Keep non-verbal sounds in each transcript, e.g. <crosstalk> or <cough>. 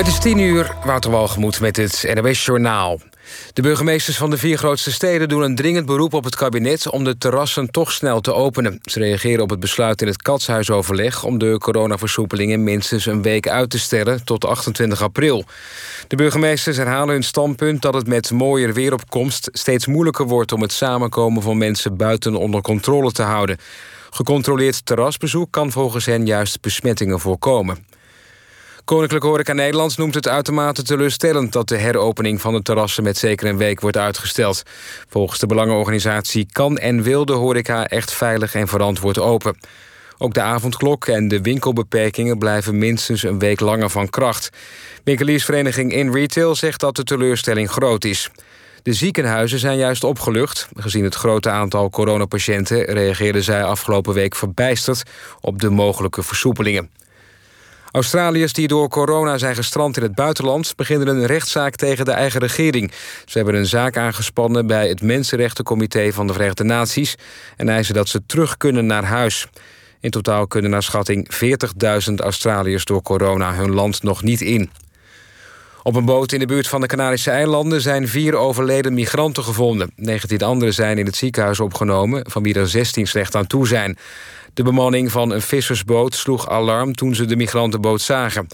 Het is tien uur, Wouter Walgemoed met het NOS Journaal. De burgemeesters van de vier grootste steden doen een dringend beroep op het kabinet om de terrassen toch snel te openen. Ze reageren op het besluit in het Katshuisoverleg om de coronaversoepelingen minstens een week uit te stellen tot 28 april. De burgemeesters herhalen hun standpunt dat het met mooier weeropkomst steeds moeilijker wordt om het samenkomen van mensen buiten onder controle te houden. Gecontroleerd terrasbezoek kan volgens hen juist besmettingen voorkomen. Koninklijke Horeca Nederland noemt het uitermate teleurstellend... dat de heropening van de terrassen met zeker een week wordt uitgesteld. Volgens de belangenorganisatie kan en wil de horeca echt veilig en verantwoord open. Ook de avondklok en de winkelbeperkingen blijven minstens een week langer van kracht. Winkeliersvereniging In Retail zegt dat de teleurstelling groot is. De ziekenhuizen zijn juist opgelucht. Gezien het grote aantal coronapatiënten reageerden zij afgelopen week verbijsterd op de mogelijke versoepelingen. Australiërs die door corona zijn gestrand in het buitenland... beginnen een rechtszaak tegen de eigen regering. Ze hebben een zaak aangespannen bij het Mensenrechtencomité van de Verenigde Naties... en eisen dat ze terug kunnen naar huis. In totaal kunnen naar schatting 40.000 Australiërs door corona hun land nog niet in. Op een boot in de buurt van de Canarische eilanden zijn vier overleden migranten gevonden. 19 anderen zijn in het ziekenhuis opgenomen, van wie er 16 slecht aan toe zijn. De bemanning van een vissersboot sloeg alarm toen ze de migrantenboot zagen.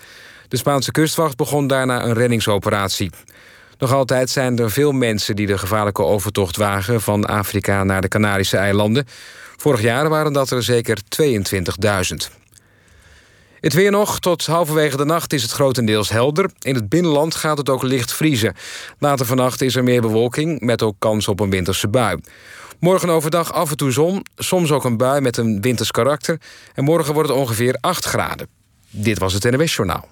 De Spaanse kustwacht begon daarna een reddingsoperatie. Nog altijd zijn er veel mensen die de gevaarlijke overtocht wagen... van Afrika naar de Canarische eilanden. Vorig jaar waren dat er zeker 22.000. Het weer nog. Tot halverwege de nacht is het grotendeels helder. In het binnenland gaat het ook licht vriezen. Later vannacht is er meer bewolking... met ook kans op een winterse bui. Morgen overdag af en toe zon, soms ook een bui met een winters karakter. En morgen wordt het ongeveer 8 graden. Dit was het NWS Journaal.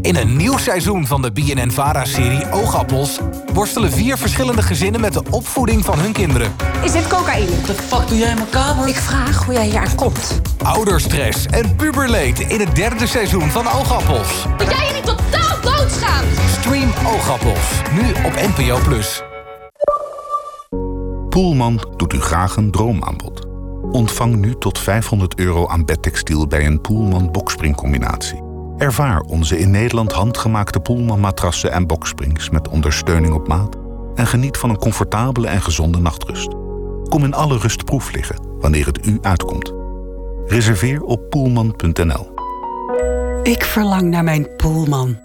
In een nieuw seizoen van de BNN-VARA-serie Oogappels... worstelen vier verschillende gezinnen met de opvoeding van hun kinderen. Is dit cocaïne? Wat de fuck doe jij in mijn kamer? Ik vraag hoe jij hier aan komt. Ouderstress en puberleed in het derde seizoen van Oogappels. Dat jij je niet totaal Stream Oogappels, nu op NPO+. Poelman doet u graag een droomaanbod. Ontvang nu tot 500 euro aan bedtextiel bij een Poelman boxspringcombinatie. Ervaar onze in Nederland handgemaakte Poelman matrassen en boxsprings met ondersteuning op maat en geniet van een comfortabele en gezonde nachtrust. Kom in alle rust proef liggen wanneer het u uitkomt. Reserveer op poelman.nl. Ik verlang naar mijn Poelman.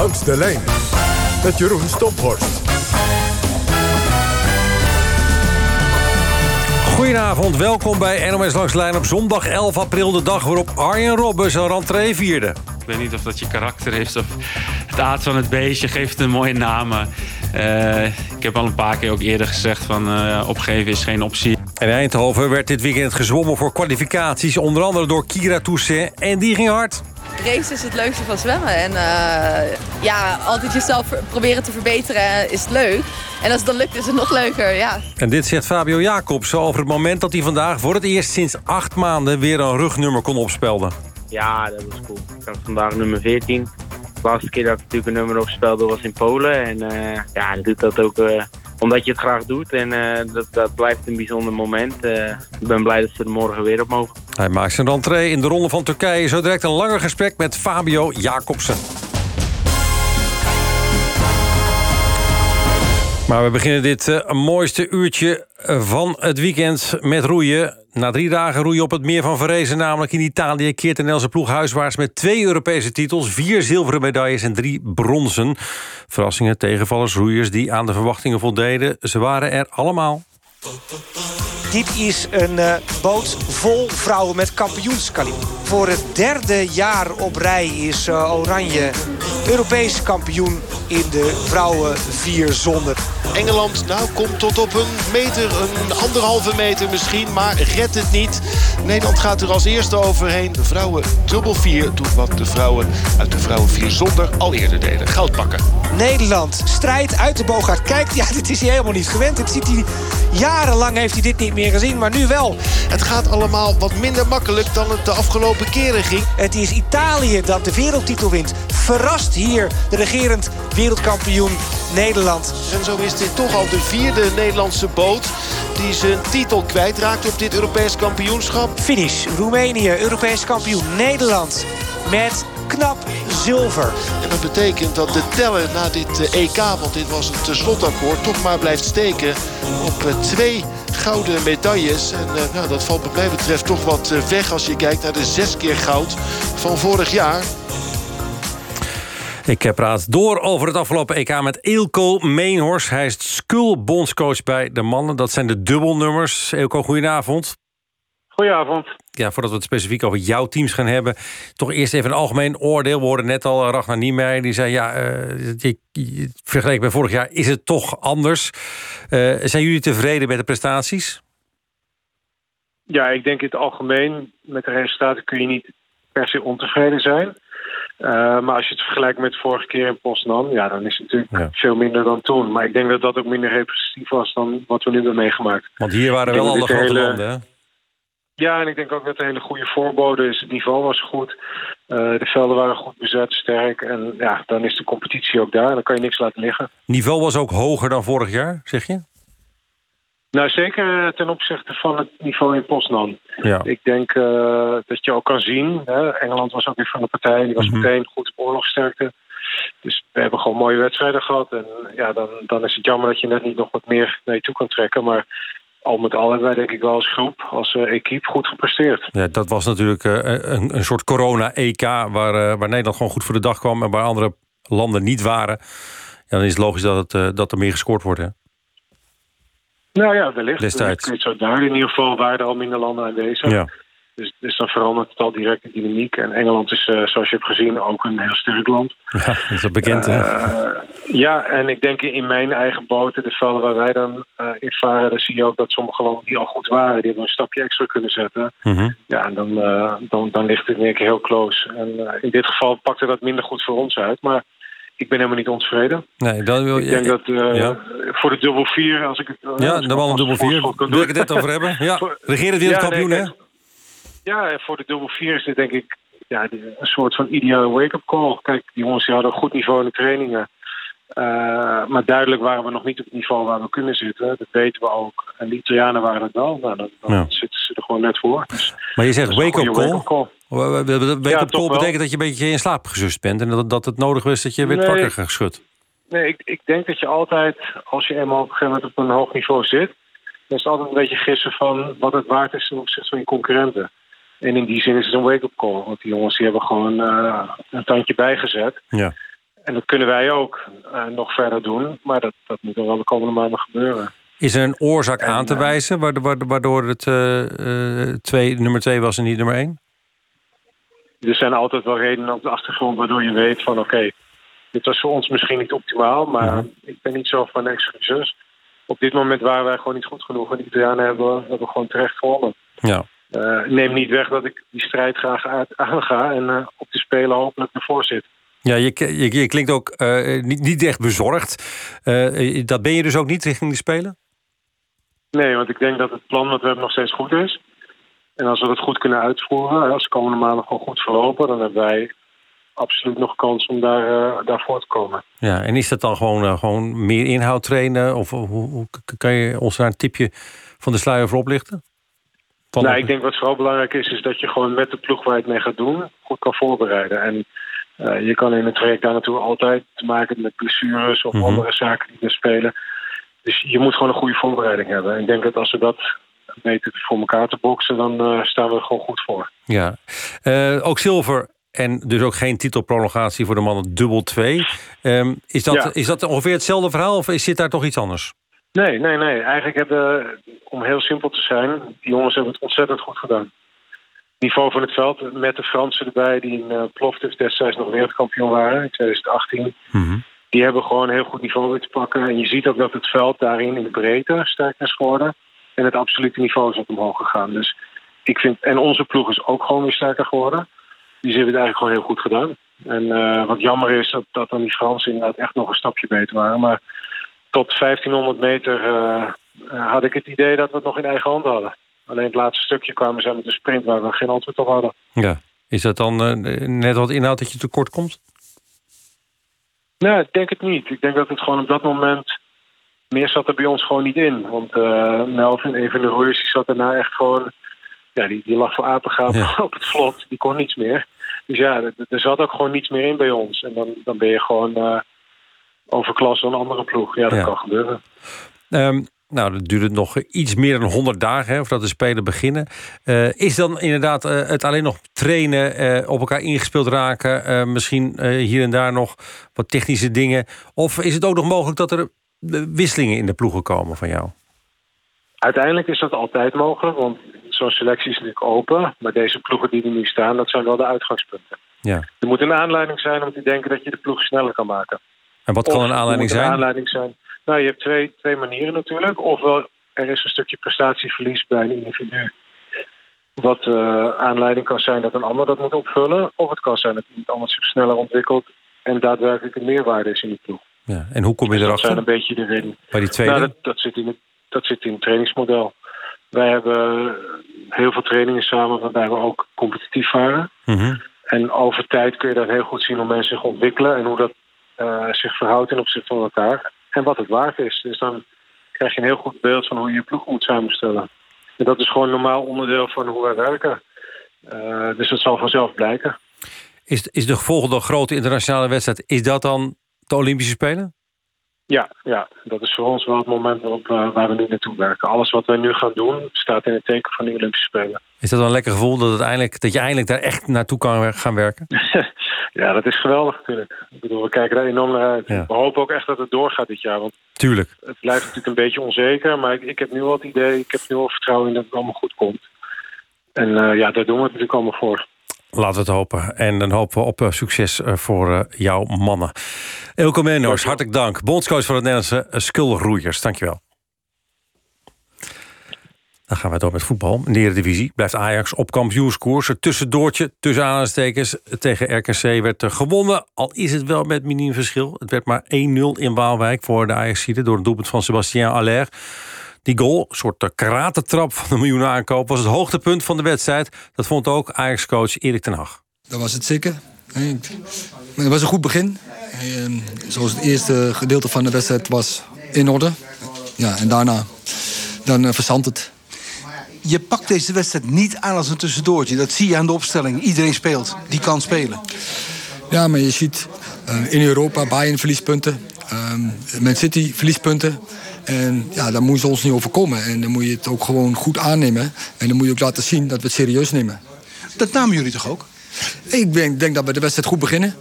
Langs de lijn met Jeroen Stophorst. Goedenavond, welkom bij NOS Langs de Lijn op zondag 11 april... de dag waarop Arjen Robben zijn rentree vierde. Ik weet niet of dat je karakter is of het aard van het beestje. Geeft een mooie naam. Uh, ik heb al een paar keer ook eerder gezegd van uh, opgeven is geen optie. In Eindhoven werd dit weekend gezwommen voor kwalificaties. Onder andere door Kira Toussaint. En die ging hard. Race is het leukste van zwemmen. En uh, ja, altijd jezelf proberen te verbeteren is leuk. En als het dan lukt is het nog leuker, ja. En dit zegt Fabio Jacobs over het moment dat hij vandaag... voor het eerst sinds acht maanden weer een rugnummer kon opspelden. Ja, dat was cool. Ik had vandaag nummer 14. De laatste keer dat ik natuurlijk een nummer opspelde was in Polen. En uh, ja, doet dat ook uh, omdat je het graag doet. En uh, dat, dat blijft een bijzonder moment. ik ben blij dat ze er morgen weer op mogen. Hij maakt zijn rentree in de ronde van Turkije. Zo direct een langer gesprek met Fabio Jacobsen. Maar we beginnen dit uh, mooiste uurtje van het weekend met roeien. Na drie dagen roeien op het meer van Verrezen, namelijk in Italië... keert de Nederlandse ploeg huiswaarts met twee Europese titels... vier zilveren medailles en drie bronzen. Verrassingen, tegenvallers, roeiers die aan de verwachtingen voldeden. Ze waren er allemaal. Dit is een uh, boot vol vrouwen met kampioenskaliber. Voor het derde jaar op rij is Oranje Europees kampioen in de vrouwen 4 zonder. Engeland nou komt tot op een meter, een anderhalve meter misschien, maar redt het niet. Nederland gaat er als eerste overheen. De vrouwen dubbel vier doen wat de vrouwen uit de vrouwen vier zonder al eerder deden. Goud pakken. Nederland, strijd uit de boogaard. Kijk, ja, dit is hij helemaal niet gewend. Dit ziet hij, jarenlang heeft hij dit niet meer gezien, maar nu wel. Het gaat allemaal wat minder makkelijk dan het de afgelopen keren ging. Het is Italië dat de wereldtitel wint. Verrast hier de regerend wereldkampioen Nederland. En zo is dit toch al de vierde Nederlandse boot die zijn titel kwijtraakt op dit Europees kampioenschap. Finish, Roemenië, Europees kampioen. Nederland met knap zilver. En dat betekent dat de teller na dit EK, want dit was het slotakkoord... toch maar blijft steken op twee gouden medailles. En uh, nou, dat valt wat mij betreft toch wat weg als je kijkt naar de zes keer goud van vorig jaar. Ik praat door over het afgelopen EK met Eelco Meenhorst. Hij is skull-bondscoach bij de mannen. Dat zijn de dubbelnummers. Eelco, goedenavond. Goedenavond. Ja, voordat we het specifiek over jouw teams gaan hebben... toch eerst even een algemeen oordeel. We hoorden net al Ragnar Niemeyer, die zei... ja, uh, vergeleken bij vorig jaar is het toch anders. Uh, zijn jullie tevreden met de prestaties? Ja, ik denk in het algemeen... met de resultaten kun je niet per se ontevreden zijn... Uh, maar als je het vergelijkt met vorige keer in Poznan, ja, dan is het natuurlijk veel minder dan toen. Maar ik denk dat dat ook minder representatief was dan wat we nu hebben meegemaakt. Want hier waren wel alle grote hele... landen, hè? Ja, en ik denk ook dat de hele goede voorbode is. Het niveau was goed. Uh, de velden waren goed bezet, sterk. En ja, dan is de competitie ook daar. Dan kan je niks laten liggen. Niveau was ook hoger dan vorig jaar, zeg je? Nou, zeker ten opzichte van het niveau in Poznan. Ja. Ik denk uh, dat je ook kan zien... Hè, Engeland was ook weer van de partij. Die was Mhm. meteen goed op oorlogsterkte. Dus we hebben gewoon mooie wedstrijden gehad. En ja, dan, dan is het jammer dat je net niet nog wat meer naar je toe kan trekken. Maar al met al hebben wij denk ik wel als groep, als uh, equipe goed gepresteerd. Ja, dat was natuurlijk uh, een, een soort corona-EK... Waar, waar Nederland gewoon goed voor de dag kwam... en waar andere landen niet waren. Ja, dan is het logisch dat, het, dat er meer gescoord wordt, hè? Nou ja, wellicht. Destijds. Wellicht zo daar in ieder geval waren er al minder landen aanwezig. Ja. Dus, dus dan verandert het al direct de dynamiek. En Engeland is, uh, zoals je hebt gezien, ook een heel sterk land. <laughs> Ja, dat is bekend, hè? Uh, ja, en ik denk in mijn eigen boten, de velden waar wij dan uh, in varen... dan zie je ook dat sommige landen die al goed waren... die hebben een stapje extra kunnen zetten. Mm -hmm. Ja, en dan, dan, dan ligt het in één keer heel close. En in dit geval pakte dat minder goed voor ons uit. Maar ik ben helemaal niet ontevreden. Nee, dan wil je... Ik denk dat uh, ja. voor de dubbel vier, als ik het... Ja, de man dubbel vier. Wil ik het net over hebben? Ja, regerend wereldkampioen, ja, hè? nee, ja, voor de dubbel vier is dit denk ik ja, een soort van ideale wake-up call. Kijk, die jongens die hadden een goed niveau in de trainingen. Uh, maar duidelijk waren we nog niet op het niveau waar we kunnen zitten. Dat weten we ook. En de Italianen waren het wel. Nou, dan, dan Ja. zitten ze er gewoon net voor. Dus Maar je zegt dat een wake-up goede call. Wake-up Ja, call betekent dat je een beetje in slaap gesust bent... en dat, dat het nodig is dat je werd Nee. wakker geschud. Nee, ik, ik denk dat je altijd, als je eenmaal op een gegeven moment op een hoog niveau zit, dan is het altijd een beetje gissen van wat het waard is ten opzichte van je concurrenten. En in die zin is het een wake-up call. Want die jongens die hebben gewoon eh, een tandje bijgezet. Ja. En dat kunnen wij ook eh, nog verder doen. Maar dat, dat moet dan wel de komende maanden gebeuren. Is er een oorzaak aan te wijzen... waardoor, het eh, eh, twee, nummer twee was en niet nummer één? Er zijn altijd wel redenen op de achtergrond waardoor je weet van oké, dit was voor ons misschien niet optimaal, maar ik ben niet zo van excuses. Op dit moment waren wij gewoon niet goed genoeg en de Italianen hebben, hebben gewoon terecht gewonnen. Ja. Uh, neem niet weg dat ik die strijd graag uit, aanga en uh, op de Spelen hopelijk ervoor zit. Ja, je, je, je klinkt ook uh, niet, niet echt bezorgd. Dat ben je dus ook niet richting de Spelen? Nee, want ik denk dat het plan wat we hebben nog steeds goed is. En als we het goed kunnen uitvoeren, als de komende maanden gewoon goed verlopen... dan hebben wij absoluut nog kans om daar, uh, daarvoor te komen. Ja, en is dat dan gewoon, uh, gewoon meer inhoud trainen? Of hoe, hoe, kan je ons daar een tipje van de sluier voor oplichten? Van nou, ik denk wat vooral belangrijk is, is dat je gewoon met de ploeg waar je het mee gaat doen, goed kan voorbereiden. En uh, je kan in het traject daar naartoe altijd te maken met blessures of mm -hmm. andere zaken die er spelen. Dus je moet gewoon een goede voorbereiding hebben. En ik denk dat als we dat weten voor elkaar te boksen, dan uh, staan we er gewoon goed voor. Ja, uh, ook zilver en dus ook geen titelprolongatie voor de mannen dubbel 2. Um, is, dat, ja. is dat ongeveer hetzelfde verhaal of zit daar toch iets anders? Nee, nee, nee. Eigenlijk hebben, om heel simpel te zijn, die jongens hebben het ontzettend goed gedaan. Niveau van het veld, met de Fransen erbij, die in uh, Plovdiv destijds nog wereldkampioen waren in 2018. Mm -hmm. Die hebben gewoon een heel goed niveau weer te pakken. En je ziet ook dat het veld daarin in de breedte sterk is geworden. En het absolute niveau is ook omhoog gegaan. Dus ik vind, en onze ploeg is ook gewoon weer sterker geworden. Die hebben het eigenlijk gewoon heel goed gedaan. En eh, wat jammer is dat, dat dan die Fransen inderdaad echt nog een stapje beter waren. Maar tot 1500 meter uh, had ik het idee dat we het nog in eigen hand hadden. Alleen het laatste stukje kwamen ze met een sprint waar we geen antwoord op hadden. Ja. Is dat dan uh, net wat inhoud dat je tekort komt? Nee, ik denk het niet. Ik denk dat het gewoon op dat moment... meer zat er bij ons gewoon niet in. Want uh, Melvin, een van de roeiers, die zat daarna echt gewoon... Ja, die, die lag voor gaan ja. <laughs> op het vlot. Die kon niets meer. Dus ja, er, er, zat ook gewoon niets meer in bij ons. En dan, dan ben je gewoon uh, overklas dan een andere ploeg. Ja, dat ja. kan gebeuren. Um, nou, dat duurt nog iets meer dan 100 dagen, hè, voordat de Spelen beginnen. Uh, is dan inderdaad uh, het alleen nog trainen, uh, op elkaar ingespeeld raken... misschien hier en daar nog wat technische dingen? Of is het ook nog mogelijk dat er wisselingen in de ploegen komen van jou? Uiteindelijk is dat altijd mogelijk, want zo'n selectie is natuurlijk open. Maar deze ploegen die er nu staan, dat zijn wel de uitgangspunten. Ja. Er moet een aanleiding zijn om te denken dat je de ploeg sneller kan maken. En wat kan een aanleiding zijn? Een aanleiding zijn. Nou, je hebt twee, twee manieren natuurlijk. Ofwel er is een stukje prestatieverlies bij een individu. Wat uh, aanleiding kan zijn dat een ander dat moet opvullen. Of het kan zijn dat iemand anders zich sneller ontwikkelt en daadwerkelijk een meerwaarde is in die ploeg. Ja, en hoe kom je dus erachter? Dat zijn een beetje de reden. Bij die tweede? Nou, dat, dat, zit in het, dat zit in het trainingsmodel. Wij hebben heel veel trainingen samen waarbij we ook competitief varen. Mm -hmm. En over tijd kun je dat heel goed zien hoe mensen zich ontwikkelen en hoe dat uh, zich verhoudt ten opzichte van elkaar. En wat het waard is. Dus dan krijg je een heel goed beeld van hoe je je ploeg moet samenstellen. En dat is gewoon een normaal onderdeel van hoe wij werken. Uh, dus dat zal vanzelf blijken. Is, is de volgende grote internationale wedstrijd... is dat dan de Olympische Spelen? Ja, ja, dat is voor ons wel het moment waarop, uh, waar we nu naartoe werken. Alles wat wij nu gaan doen staat in het teken van de Olympische Spelen. Is dat dan een lekker gevoel dat, het eindelijk, dat je eindelijk daar echt naartoe kan gaan werken? <laughs> ja, dat is geweldig natuurlijk. Ik bedoel, we kijken daar enorm naar uit. Ja. We hopen ook echt dat het doorgaat dit jaar. Want Tuurlijk. Het blijft natuurlijk een beetje onzeker. Maar ik, ik heb nu wel het idee, ik heb nu wel vertrouwen in dat het allemaal goed komt. En uh, ja, daar doen we het natuurlijk allemaal voor. Laten we het hopen. En dan hopen we op uh, succes uh, voor uh, jouw mannen. Elke Mennoors, hartelijk dank. Bondscoach van het Nederlandse skulroeiers. Dankjewel. Dan gaan we door met voetbal. In de Eredivisie blijft Ajax op kampioenskoers. Het tussendoortje, tussen aanstekens, tegen RKC werd gewonnen. Al is het wel met miniem verschil. Het werd maar 1-0 in Waalwijk voor de Ajaxiden... door een doelpunt van Sebastien Aller. Die goal, een soort karatentrap van de miljoen aankoop... was het hoogtepunt van de wedstrijd. Dat vond ook Ajax-coach Erik ten Hag. Dat was het zeker. Het was een goed begin. Zoals het eerste gedeelte van de wedstrijd was in orde. Ja, en daarna dan verzandt het. Je pakt deze wedstrijd niet aan als een tussendoortje. Dat zie je aan de opstelling. Iedereen speelt. Die kan spelen. Ja, maar je ziet uh, in Europa Bayern verliespunten. Um, Man City verliespunten. En ja, daar moeten ze ons niet overkomen. En dan moet je het ook gewoon goed aannemen. En dan moet je ook laten zien dat we het serieus nemen. Dat namen jullie toch ook? Ik denk, denk dat we de wedstrijd goed beginnen.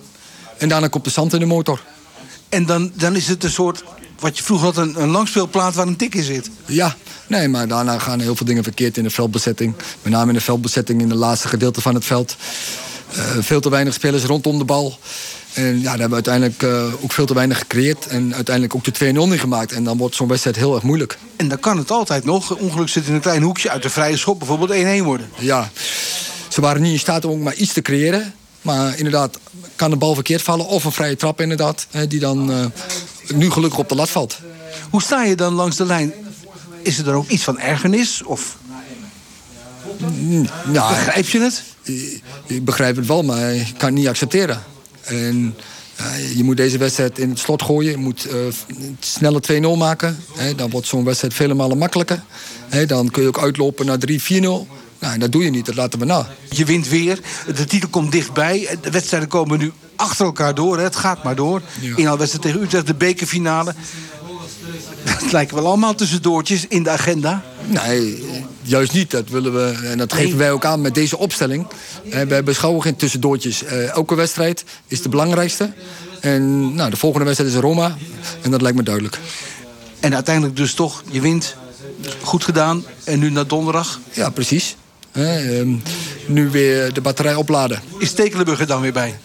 En daarna komt de zand in de motor. En dan, dan is het een soort, wat je vroeger had, een, een langspeelplaat waar een tik in zit. Ja, nee, maar daarna gaan heel veel dingen verkeerd in de veldbezetting. Met name in de veldbezetting in het laatste gedeelte van het veld. Uh, veel te weinig spelers rondom de bal. En ja, daar hebben we uiteindelijk uh, ook veel te weinig gecreëerd. En uiteindelijk ook de 2-0 niet gemaakt. En dan wordt zo'n wedstrijd heel erg moeilijk. En dan kan het altijd nog. Ongeluk zit in een klein hoekje uit de vrije schop. Bijvoorbeeld 1-1 worden. Ja, ze waren niet in staat om ook maar iets te creëren. Maar inderdaad, kan de bal verkeerd vallen. Of een vrije trap inderdaad. Die dan uh, nu gelukkig op de lat valt. Hoe sta je dan langs de lijn? Is er dan ook iets van ergernis? Of ja, begrijp je het? Ik, ik begrijp het wel, maar ik kan het niet accepteren. En uh, je moet deze wedstrijd in het slot gooien. Je moet uh, snelle 2-0 maken. He, dan wordt zo'n wedstrijd vele malen makkelijker. He, dan kun je ook uitlopen naar 3-4-0. Nou, dat doe je niet, dat laten we na. Je wint weer, de titel komt dichtbij. De wedstrijden komen nu achter elkaar door. Hè. Het gaat maar door. Ja. Inhaalwedstrijd tegen Utrecht, de bekerfinale. Het lijken wel allemaal tussendoortjes in de agenda. Nee, juist niet. Dat willen we. En dat geven wij ook aan met deze opstelling. We beschouwen geen tussendoortjes. Elke wedstrijd is de belangrijkste. En nou, de volgende wedstrijd is Roma. En dat lijkt me duidelijk. En uiteindelijk dus toch, je wint. Goed gedaan. En nu naar donderdag. Ja, precies. Uh, um, nu weer de batterij opladen. Is Stekelenburg er dan weer bij?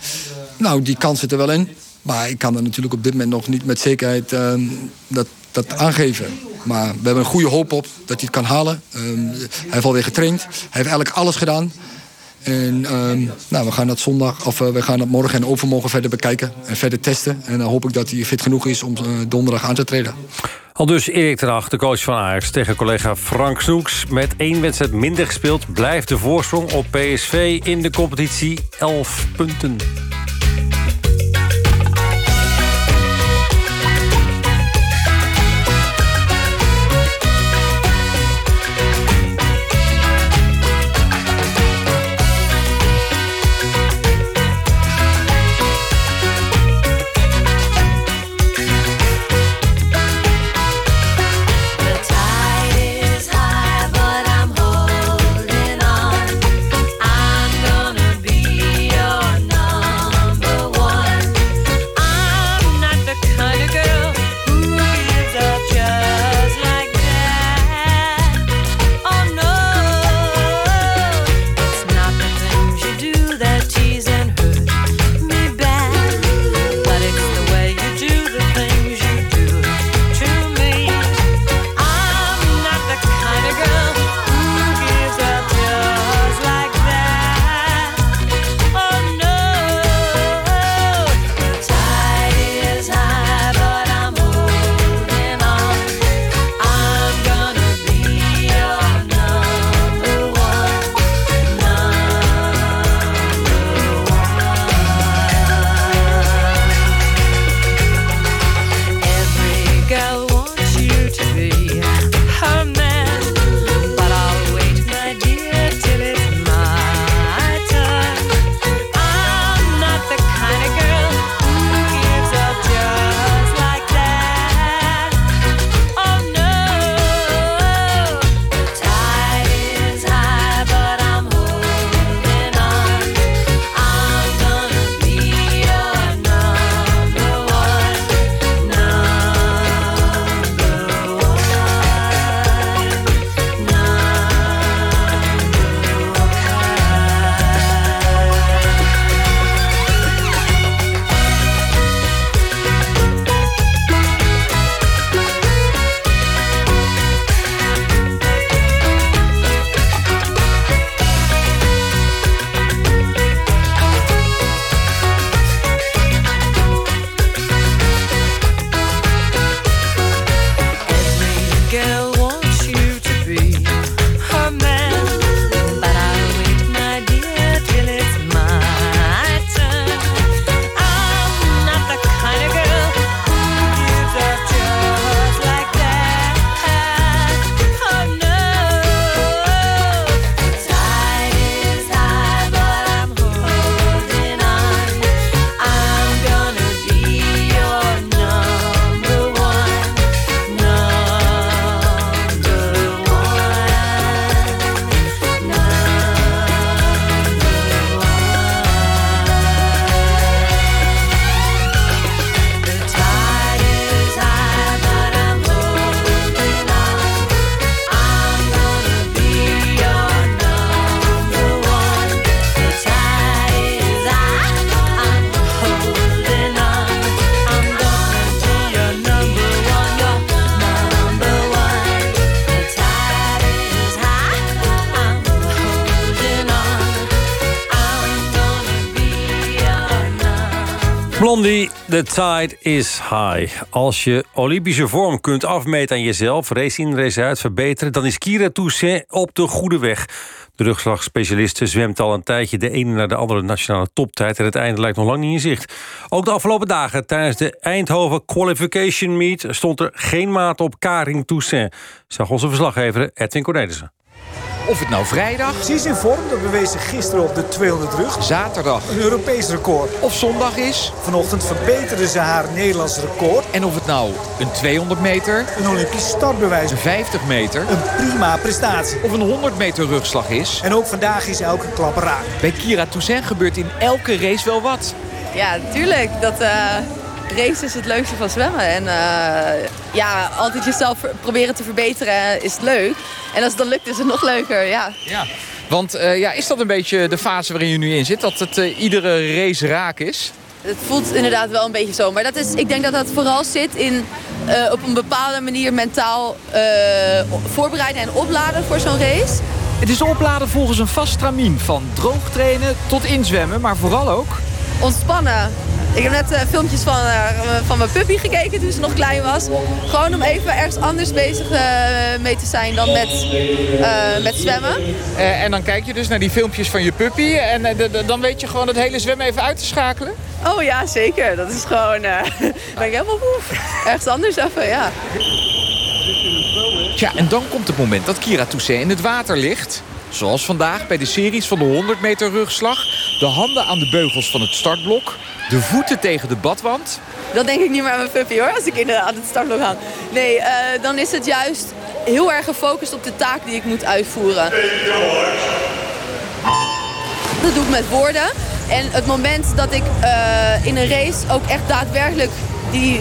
Nou, die kans zit er wel in. Maar ik kan er natuurlijk op dit moment nog niet met zekerheid uh, dat, dat aangeven. Maar we hebben een goede hoop op dat hij het kan halen. Ehm, hij heeft alweer getraind. Hij heeft eigenlijk alles gedaan. En ehm, nou, we gaan dat zondag, of uh, we gaan dat morgen en overmorgen verder bekijken en verder testen. En dan hoop ik dat hij fit genoeg is om uh, donderdag aan te treden. Al dus Erik ten de coach van Ajax, tegen collega Frank Snoeks. Met één wedstrijd minder gespeeld blijft de voorsprong op PSV in de competitie 11 punten. The tide is high. Als je Olympische vorm kunt afmeten aan jezelf, race in, race uit, verbeteren... dan is Kira Toussaint op de goede weg. De rugslagspecialiste zwemt al een tijdje de ene naar de andere nationale toptijd... en het einde lijkt nog lang niet in zicht. Ook de afgelopen dagen tijdens de Eindhoven Qualification Meet... stond er geen maat op Karin Toussaint, zag onze verslaggever Edwin Cornelissen. Of het nou vrijdag... Precies in vorm, dat bewees zich gisteren op de 200 rug. Zaterdag. Een Europees record. Of zondag is... Vanochtend verbeterde ze haar Nederlands record. En of het nou een 200 meter... Een Olympisch startbewijs. Een 50 meter... Een prima prestatie. Of een 100 meter rugslag is... En ook vandaag is elke klap raak. Bij Kira Toussaint gebeurt in elke race wel wat. Ja, tuurlijk. Dat... Uh race is het leukste van zwemmen. En uh, ja, altijd jezelf proberen te verbeteren is leuk. En als het dan lukt is het nog leuker, ja. ja. Want uh, ja, is dat een beetje de fase waarin je nu in zit? Dat het uh, iedere race raak is? Het voelt inderdaad wel een beetje zo. Maar dat is, ik denk dat dat vooral zit in eh, op een bepaalde manier mentaal eh, voorbereiden en opladen voor zo'n race. Het is opladen volgens een vast stramien. Van droog trainen tot inzwemmen, maar vooral ook... Ontspannen. Ik heb net uh, filmpjes van, uh, van mijn puppy gekeken toen ze nog klein was. Gewoon om even ergens anders bezig uh, mee te zijn dan met, met zwemmen. en dan kijk je dus naar die filmpjes van je puppy. En dan weet je gewoon het hele zwemmen even uit te schakelen? Oh ja, zeker. Dat is gewoon... <laughs> ben ik helemaal woef. Ergens anders even, ja. Tja, en dan komt het moment dat Kira Toussaint in het water ligt. Zoals vandaag bij de series van de 100 meter rugslag. De handen aan de beugels van het startblok. De voeten tegen de badwand. Dat denk ik niet meer aan mijn puppy hoor, als ik aan het startblok hang. Nee, uh, dan is het juist heel erg gefocust op de taak die ik moet uitvoeren. Dat doe ik met woorden. En het moment dat ik uh, in een race ook echt daadwerkelijk die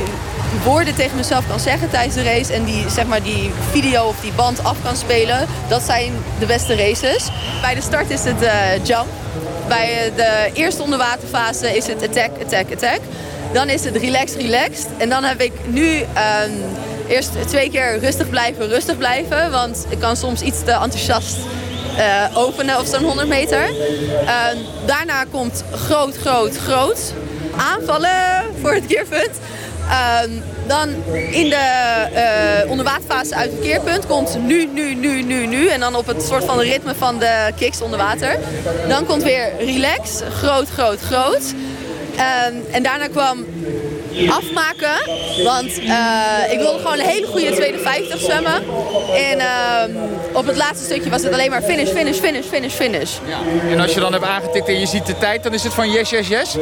woorden tegen mezelf kan zeggen tijdens de race... en die, zeg maar, die video of die band af kan spelen, dat zijn de beste races. Bij de start is het uh, jump. Bij de eerste onderwaterfase is het attack, attack, attack. Dan is het relax, relaxed. En dan heb ik nu um, eerst twee keer rustig blijven, rustig blijven. Want ik kan soms iets te enthousiast uh, openen op zo'n 100 meter. Uh, daarna komt groot, groot, groot. Aanvallen voor het keerpunt. Uh, dan in de uh, onderwaterfase uit het keerpunt komt nu, nu, nu, nu, nu. En dan op het soort van ritme van de kicks onder water. Dan komt weer relax, groot, groot, groot. en daarna kwam afmaken. Want uh, ik wilde gewoon een hele goede tweede 50 zwemmen. En uh, op het laatste stukje was het alleen maar finish, finish, finish, finish, finish. Ja. En als je dan hebt aangetikt en je ziet de tijd, dan is het van yes, yes, yes? Uh,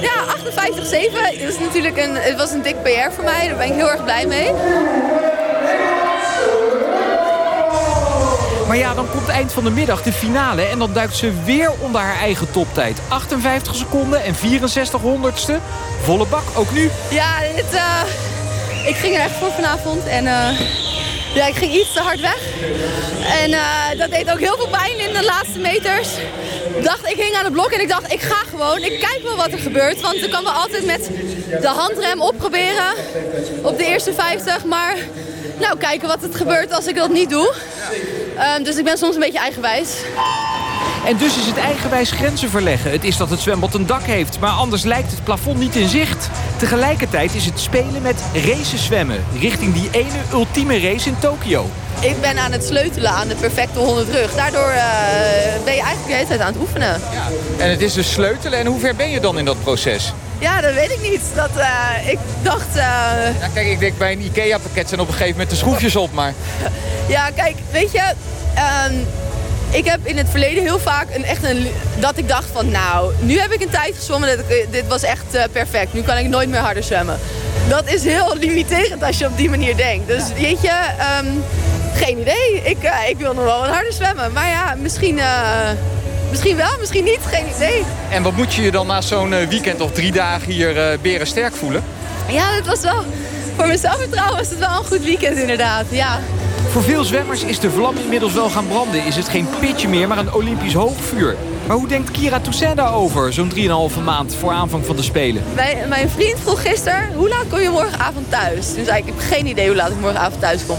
ja, 58, 7. Dat is natuurlijk een, het was een dik PR voor mij. Daar ben ik heel erg blij mee. Maar ja, dan komt eind van de middag de finale en dan duikt ze weer onder haar eigen toptijd. 58 seconden en 64 honderdste. Volle bak, ook nu. Ja, dit, uh, ik ging er echt voor vanavond en uh, ja, ik ging iets te hard weg. En uh, dat deed ook heel veel pijn in de laatste meters. Dacht, ik hing aan het blok en ik dacht, ik ga gewoon. Ik kijk wel wat er gebeurt, want ik kan wel altijd met de handrem opproberen op de eerste 50. Maar nou, kijken wat het gebeurt als ik dat niet doe. Um, dus ik ben soms een beetje eigenwijs. En dus is het eigenwijs grenzen verleggen. Het is dat het zwembad een dak heeft, maar anders lijkt het plafond niet in zicht. Tegelijkertijd is het spelen met races zwemmen... richting die ene ultieme race in Tokio. Ik ben aan het sleutelen aan de perfecte 100 rug. Daardoor uh, ben je eigenlijk de hele tijd aan het oefenen. Ja. En het is dus sleutelen. En hoe ver ben je dan in dat proces? Ja, dat weet ik niet. Dat, uh, ik dacht... Uh... Ja, kijk, ik denk bij een IKEA-pakket zijn op een gegeven moment de schroefjes op, maar... <laughs> Ja, kijk, weet je... Um, ik heb in het verleden heel vaak een, echt een, dat ik dacht van... nou, nu heb ik een tijd gezwommen, dit, dit was echt uh, perfect. Nu kan ik nooit meer harder zwemmen. Dat is heel <laughs> limiterend als je op die manier denkt. Dus weet je, um, geen idee. Ik, ik wil nog wel wat harder zwemmen. Maar ja, misschien... Misschien wel, misschien niet, geen idee. En wat moet je je dan na zo'n weekend of drie dagen hier uh, beren sterk voelen? Ja, dat was wel... Voor mijn zelfvertrouwen was het wel een goed weekend inderdaad, ja. Voor veel zwemmers is de vlam inmiddels wel gaan branden. Is het geen pitje meer, maar een Olympisch hoogvuur. Maar hoe denkt Kira Toussaint daarover, zo'n 3,5 maand voor aanvang van de Spelen? Mijn, mijn vriend vroeg gisteren, hoe laat kom je morgenavond thuis? Toen zei ik, ik heb geen idee hoe laat ik morgenavond thuis kom.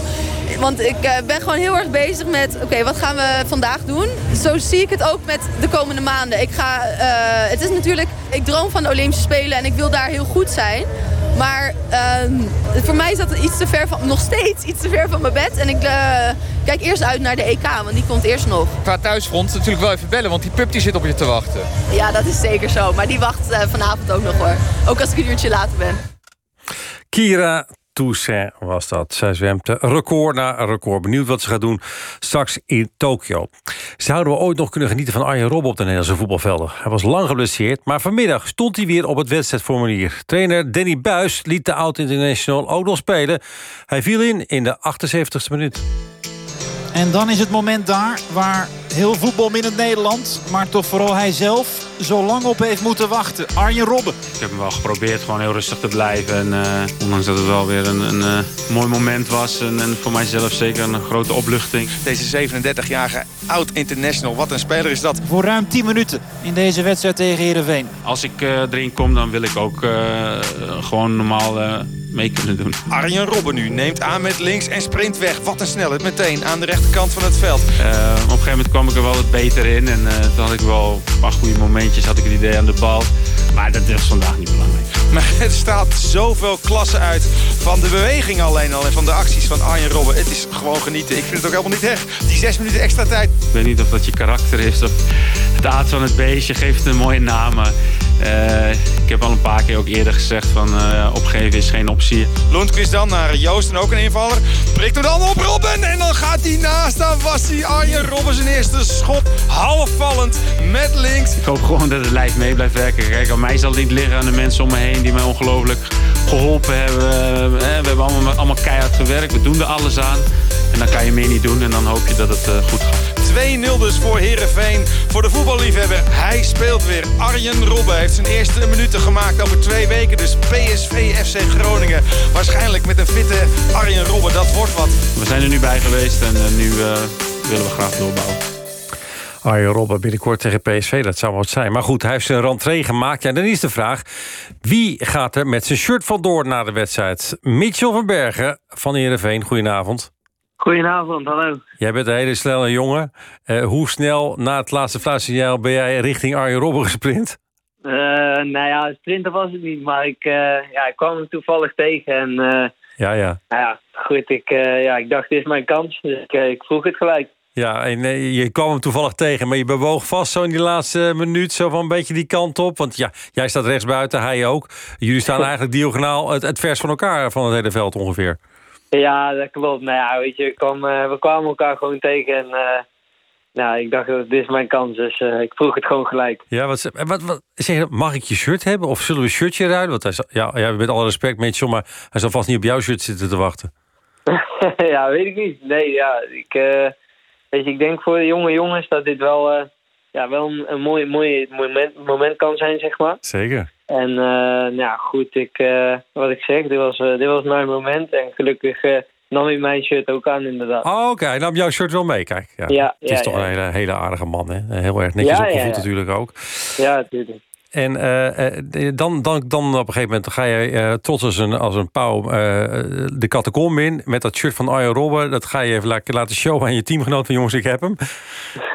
Want ik uh, ben gewoon heel erg bezig met, oké, wat gaan we vandaag doen? Zo zie ik het ook met de komende maanden. Ik ga, uh, het is natuurlijk, ik droom van de Olympische Spelen en ik wil daar heel goed zijn. Maar uh, voor mij is dat iets te ver van, nog steeds iets te ver van mijn bed. En ik uh, kijk eerst uit naar de EK, want die komt eerst nog. Qua thuisfront natuurlijk wel even bellen, want die pup die zit op je te wachten. Ja, dat is zeker zo. Maar die wacht uh, vanavond ook nog hoor. Ook als ik een uurtje later ben. Kira Toussaint was dat. Zij zwemt record na record. Benieuwd wat ze gaat doen straks in Tokio. Zouden we ooit nog kunnen genieten van Arjen Robben op de Nederlandse voetbalvelden? Hij was lang geblesseerd, maar vanmiddag stond hij weer op het wedstrijdformulier. Trainer Danny Buis liet de oud-international ook nog spelen. Hij viel in in de 78e minuut. En dan is het moment daar waar heel voetbalminnend Nederland. Maar toch vooral hij zelf zo lang op heeft moeten wachten. Arjen Robben. Ik heb hem wel geprobeerd gewoon heel rustig te blijven. En eh, ondanks dat het wel weer een, een eh, mooi moment was. En, en voor mijzelf zeker een grote opluchting. Deze 37-jarige oud-international, wat een speler is dat. Voor ruim 10 minuten in deze wedstrijd tegen Heerenveen. Als ik eh, erin kom, dan wil ik ook eh, gewoon normaal eh, mee kunnen doen. Arjen Robben nu neemt aan met links en sprint weg. Wat een snelheid meteen aan de rechterkant van het veld. Eh, op een gegeven moment kwam ik er wel wat beter in. En eh, toen had ik wel een paar goede momentjes. Had ik het idee aan de bal. Maar dat is vandaag niet belangrijk. Maar het straalt zoveel klasse uit van de beweging alleen al... en van de acties van Arjen Robben. Het is gewoon genieten. Ik vind het ook helemaal niet erg. Die zes minuten extra tijd. Ik weet niet of dat je karakter is of het aard van het beestje. Geeft het een mooie naam. maar, eh, ik heb al een paar keer ook eerder gezegd van eh, opgeven is geen optie. Lundqvist dan naar Joost en ook een invaller. Prikt hem dan op Robben en dan gaat hij naast. Dan was hij Arjen Robben zijn eerste schot. Halfvallend met links. Ik hoop gewoon dat het lijf mee blijft werken. Kijk, aan mij zal het niet liggen aan de mensen om me heen die mij ongelooflijk geholpen hebben. Eh, we hebben allemaal, allemaal keihard gewerkt. We doen er alles aan. En dan kan je meer niet doen en dan hoop je dat het eh, goed gaat. 2-0 dus voor Herenveen. Voor de voetballiefhebber, hij speelt weer. Arjen Robben heeft zijn eerste minuten gemaakt over twee weken. Dus PSV FC Groningen. Waarschijnlijk met een fitte Arjen Robben. Dat wordt wat. We zijn er nu bij geweest en eh, nu eh, willen we graag doorbouwen. Arjen Robben binnenkort tegen PSV, dat zou wat zijn. Maar goed, hij heeft zijn rentree gemaakt. Ja, dan is de vraag, wie gaat er met zijn shirt vandoor na de wedstrijd? Mitchell van Bergen van Heerenveen, goedenavond. Goedenavond, hallo. Jij bent een hele snelle jongen. Eh, hoe snel na het laatste fluitsignaal ben jij richting Arjen Robben gesprint? Uh, nou ja, sprinter was het niet, maar ik, uh, ja, ik kwam hem toevallig tegen. En ja, ja. Nou ja, goed, ik, ja, ik dacht, dit is mijn kans. Dus ik, ik vroeg het gelijk. Ja, en je kwam hem toevallig tegen, maar je bewoog vast zo in die laatste minuut zo van een beetje die kant op. Want ja, jij staat rechts buiten, hij ook. Jullie staan <laughs> eigenlijk diagonaal het, het vers van elkaar van het hele veld ongeveer. Ja, dat klopt. Nou ja, weet je, kwam, uh, we kwamen elkaar gewoon tegen en uh, nou, ik dacht, dit is mijn kans, dus uh, ik vroeg het gewoon gelijk. Ja, wat, wat, wat zeg je, mag ik je shirt hebben of zullen we een shirtje ruilen? Want hij ja, ja, met alle respect, Mitchell, maar hij zal vast niet op jouw shirt zitten te wachten. <laughs> ja, weet ik niet. Nee, ja, ik, weet je, ik denk voor de jonge jongens dat dit wel, ja, wel een, een mooi, mooi moment, moment kan zijn, zeg maar. Zeker. En uh, nou ja, goed, ik, uh, wat ik zeg, dit was, uh, dit was mijn moment. En gelukkig nam hij mijn shirt ook aan, inderdaad. Oh, oké. Okay. Hij nam jouw shirt wel mee, kijk. Ja, ja Het is ja, toch ja. een hele, hele aardige man, hè? Heel erg netjes opgevoed natuurlijk ook. Ja, natuurlijk. En dan, dan, dan op een gegeven moment ga je trots als een, als een pauw de catacombe in... met dat shirt van Arjen Robben. Dat ga je even la- laten showen aan je teamgenoot van jongens, ik heb hem.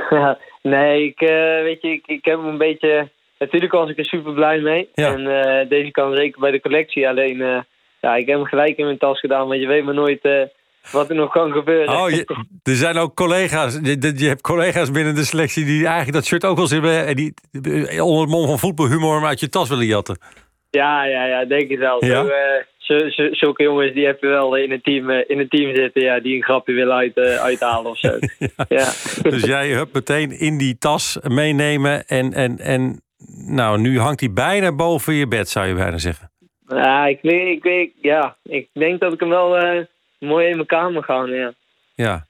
<laughs> nee, ik, weet je, ik, ik heb hem een beetje... Natuurlijk was ik er super blij mee. Ja. En uh, deze kan zeker bij de collectie. Alleen, uh, ja, ik heb hem gelijk in mijn tas gedaan. Want je weet maar nooit uh, wat er nog kan gebeuren. Oh, je, er zijn ook collega's. Je, je, hebt collega's binnen de selectie die eigenlijk dat shirt ook wel zitten. En die onder het mom van voetbalhumor hem uit je tas willen jatten. Ja, ja, ja, denk ik wel. Ja? Zo, zo, zo, zulke jongens die heb je wel in een team, in een team zitten. Ja, die een grapje willen uit, uithalen of zo. <laughs> ja. ja. Dus jij hebt meteen in die tas meenemen en, en, en nou, nu hangt hij bijna boven je bed, zou je bijna zeggen. Ja, ik, weet, ik, weet, ja, ik denk dat ik hem wel uh, mooi in mijn kamer ga, ja. Ja.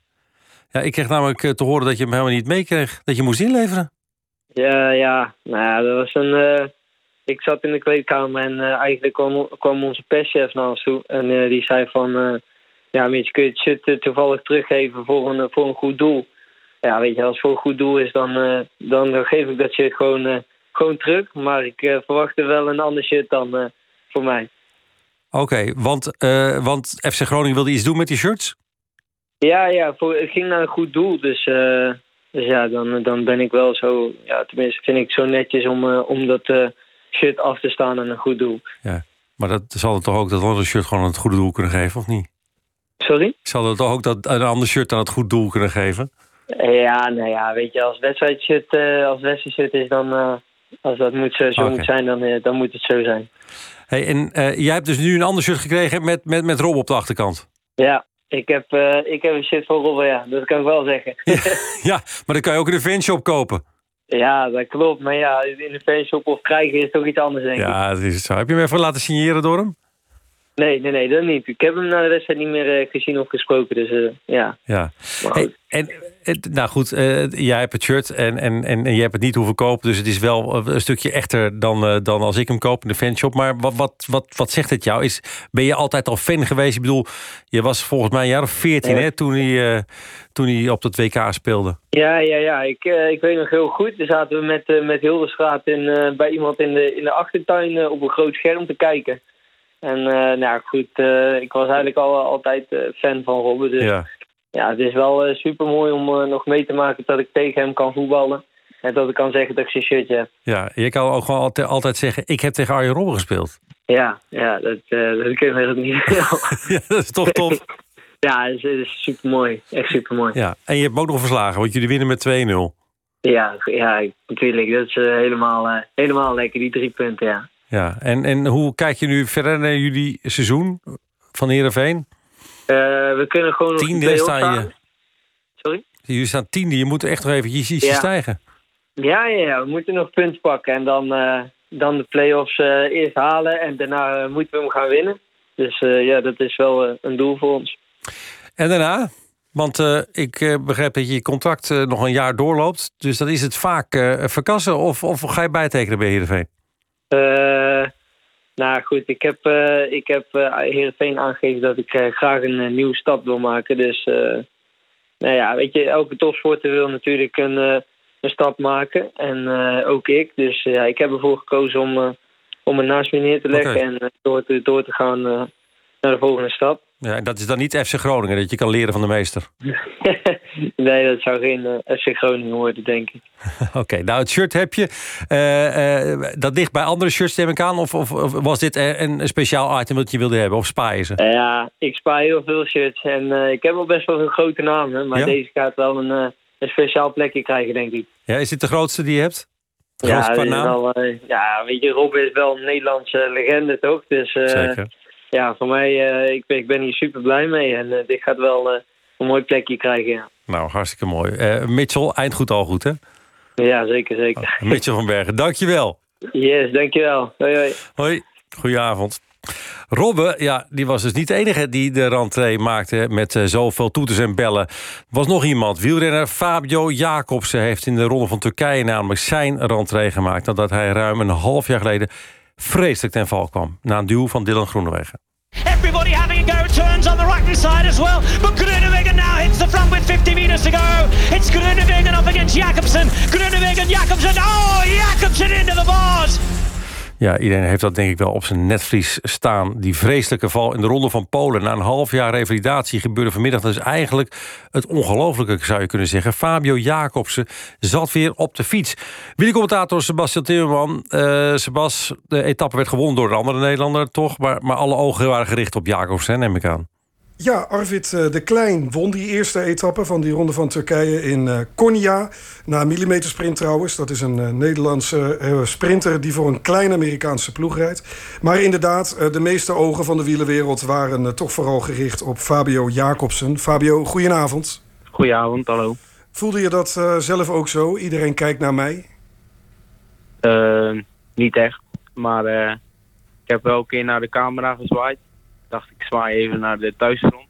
Ja, ik kreeg namelijk te horen dat je hem helemaal niet meekreeg. Dat je moest inleveren. Ja, ja. Nou ja, dat was een... Uh, ik zat in de kleedkamer en uh, eigenlijk kwam, kwam onze perschef naar ons toe. En die zei van... ja, Mitch, kun je het shit toevallig teruggeven voor een, voor een goed doel? Ja, weet je, als het voor een goed doel is, dan, dan geef ik dat shit gewoon gewoon terug. Maar ik verwachtte wel een ander shit dan voor mij. Oké, okay, want, uh, want FC Groningen wilde iets doen met die shirts? Ja, ja voor, het ging naar een goed doel. Dus, dus ja, dan, dan ben ik wel zo... Ja, tenminste vind ik het zo netjes om, om dat shirt af te staan aan een goed doel. Ja, maar dat zal het toch ook dat andere shirt gewoon aan het goede doel kunnen geven, of niet? Sorry? Zal het toch ook dat een ander shirt aan het goed doel kunnen geven? Ja, nou ja, weet je, als wedstrijdshirt, als wedstrijdshirt is dan... Als dat moet, zo okay. moet zijn, dan, dan moet het zo zijn. Hey, en uh, jij hebt dus nu een ander shirt gekregen met, met, met Rob op de achterkant. Ja, ik heb, uh, ik heb een shirt van Rob, ja. Dat kan ik wel zeggen. ja, <laughs> ja, maar dan kan je ook in de fanshop kopen. Ja, dat klopt. Maar ja, in de fanshop of krijgen is toch iets anders, denk ja, ik. Ja, dat is zo. Heb je hem even laten signeren door hem? Nee, nee, nee, dat niet. Ik heb hem na de wedstrijd niet meer uh, gezien of gesproken, dus ja. Ja. Hey, en het- nou goed, eh, jij hebt het shirt en, en, en, en jij hebt het niet hoeven kopen. Dus het is wel eh, een stukje echter dan, eh, dan als ik hem koop in de fanshop. Maar wat, wat, wat, wat zegt het jou? Is, ben je altijd al fan geweest? Ik bedoel, je was volgens mij een jaar of veertien Ja. hè, toen, hij, toen hij op dat WK speelde. Ja, ja, ja. Ik, ik weet nog heel goed. Toen zaten we met, met Hildestraat in, bij iemand in de, in de achtertuin op een groot scherm te kijken. En nou goed, ik was eigenlijk al, altijd fan van Robben. Dus ja, Ja. het is wel super mooi om eh, nog mee te maken dat ik tegen hem kan voetballen. En dat ik kan zeggen dat ik zijn shirtje heb. Ja, je kan ook gewoon altijd, altijd zeggen: Ik heb tegen Arjen Robben gespeeld. Ja, ja dat, eh dat kun je niet. <laughs> ja, dat is toch tof. ja, het is, het is super mooi. Echt super mooi. Ja, en je hebt ook nog verslagen, want jullie winnen met 2-0. Ja, ja, natuurlijk. Dat is eh, helemaal, eh, helemaal lekker, die drie punten, ja. Ja, en, en hoe kijk je nu verder naar jullie seizoen van Heerenveen? Eh, we kunnen gewoon nog Tiende play-offs sta je. Sorry? Jullie staan tiende, je moet echt nog even Ja. stijgen. Ja, ja, ja, we moeten nog punten pakken en dan, eh, dan de play-offs eh, eerst halen en daarna moeten we hem gaan winnen. Dus ja, dat is wel een doel voor ons. En daarna? Want ik begrijp dat je contract nog een jaar doorloopt. Dus dan is het vaak verkassen of, of ga je bijtekenen bij Heerenveen? Nou goed, ik heb, eh ik heb eh Heerenveen aangegeven dat ik eh, graag een nieuwe stap wil maken. Dus nou ja, weet je, elke topsporter wil natuurlijk een, een stap maken. En ook ik. Dus ja, ik heb ervoor gekozen om, om het naast me neer te leggen en door, te, door te gaan naar de volgende stap. Ja, en dat is dan niet FC Groningen, dat je kan leren van de meester. <laughs> nee, dat zou geen eh, FC Groningen worden, denk ik. <laughs> Oké, nou het shirt heb je. Eh, eh, dat ligt bij andere shirts, neem ik aan? Of, of, of was dit een, speciaal item dat je wilde hebben? Of spaar je ze? Ja, ik spaar heel veel shirts en ik heb wel best wel een grote namen. Maar Ja? deze gaat wel een, een speciaal plekje krijgen, denk ik. Ja, is dit de grootste die je hebt? Ja, naam? wel, ja, weet je, Rob is wel een Nederlandse legende, toch? Dus Zeker. Ja, voor mij, eh, ik, ben, ik ben hier super blij mee. En eh, dit gaat wel eh, een mooi plekje krijgen, ja. Nou, hartstikke mooi. Mitchell, eindgoed al goed, hè? Ja, zeker, zeker. Mitchell van Bergen, dankjewel. <laughs> Yes, dankjewel. Hoi, hoi. Hoi, goedenavond. Robbe, ja, die was dus niet de enige die de rentree maakte met zoveel toeters en bellen. Er was nog iemand. Wielrenner Fabio Jacobsen heeft in de Ronde van Turkije namelijk zijn rentree gemaakt. Nadat hij ruim een half jaar geleden vreselijk ten val kwam. Na een duw van Dylan Groenewegen. Everybody having a go. Turns on the right hand side as well. But Groenewegen now hits the front with 50 meters to go. It's Groenewegen up against Jacobsen. Groenewegen, Ja, iedereen heeft dat denk ik wel op zijn netvlies staan. Die vreselijke val in de Ronde van Polen. Na een half jaar revalidatie gebeurde vanmiddag. Dat is eigenlijk het ongelofelijke, zou je kunnen zeggen. Fabio Jacobsen zat weer op de fiets. Wielercommentator Sebastian Timmerman. Eh Sebas, de etappe werd gewonnen door een andere Nederlander, toch? Maar, maar alle ogen waren gericht op Jacobsen, neem ik aan. Ja, Arvid eh, de Klein won die eerste etappe van die ronde van Turkije in eh Konya. Na een millimetersprint trouwens. Dat is een eh, Nederlandse sprinter die voor een kleine Amerikaanse ploeg rijdt. Maar inderdaad, de meeste ogen van de wielerwereld waren toch vooral gericht op Fabio Jacobsen. Fabio, goedenavond. Goedenavond, hallo. Voelde je dat zelf ook zo? Iedereen kijkt naar mij. Niet echt, maar ik heb wel een keer naar de camera gezwaaid. Dacht, ik zwaai even naar de thuisgrond.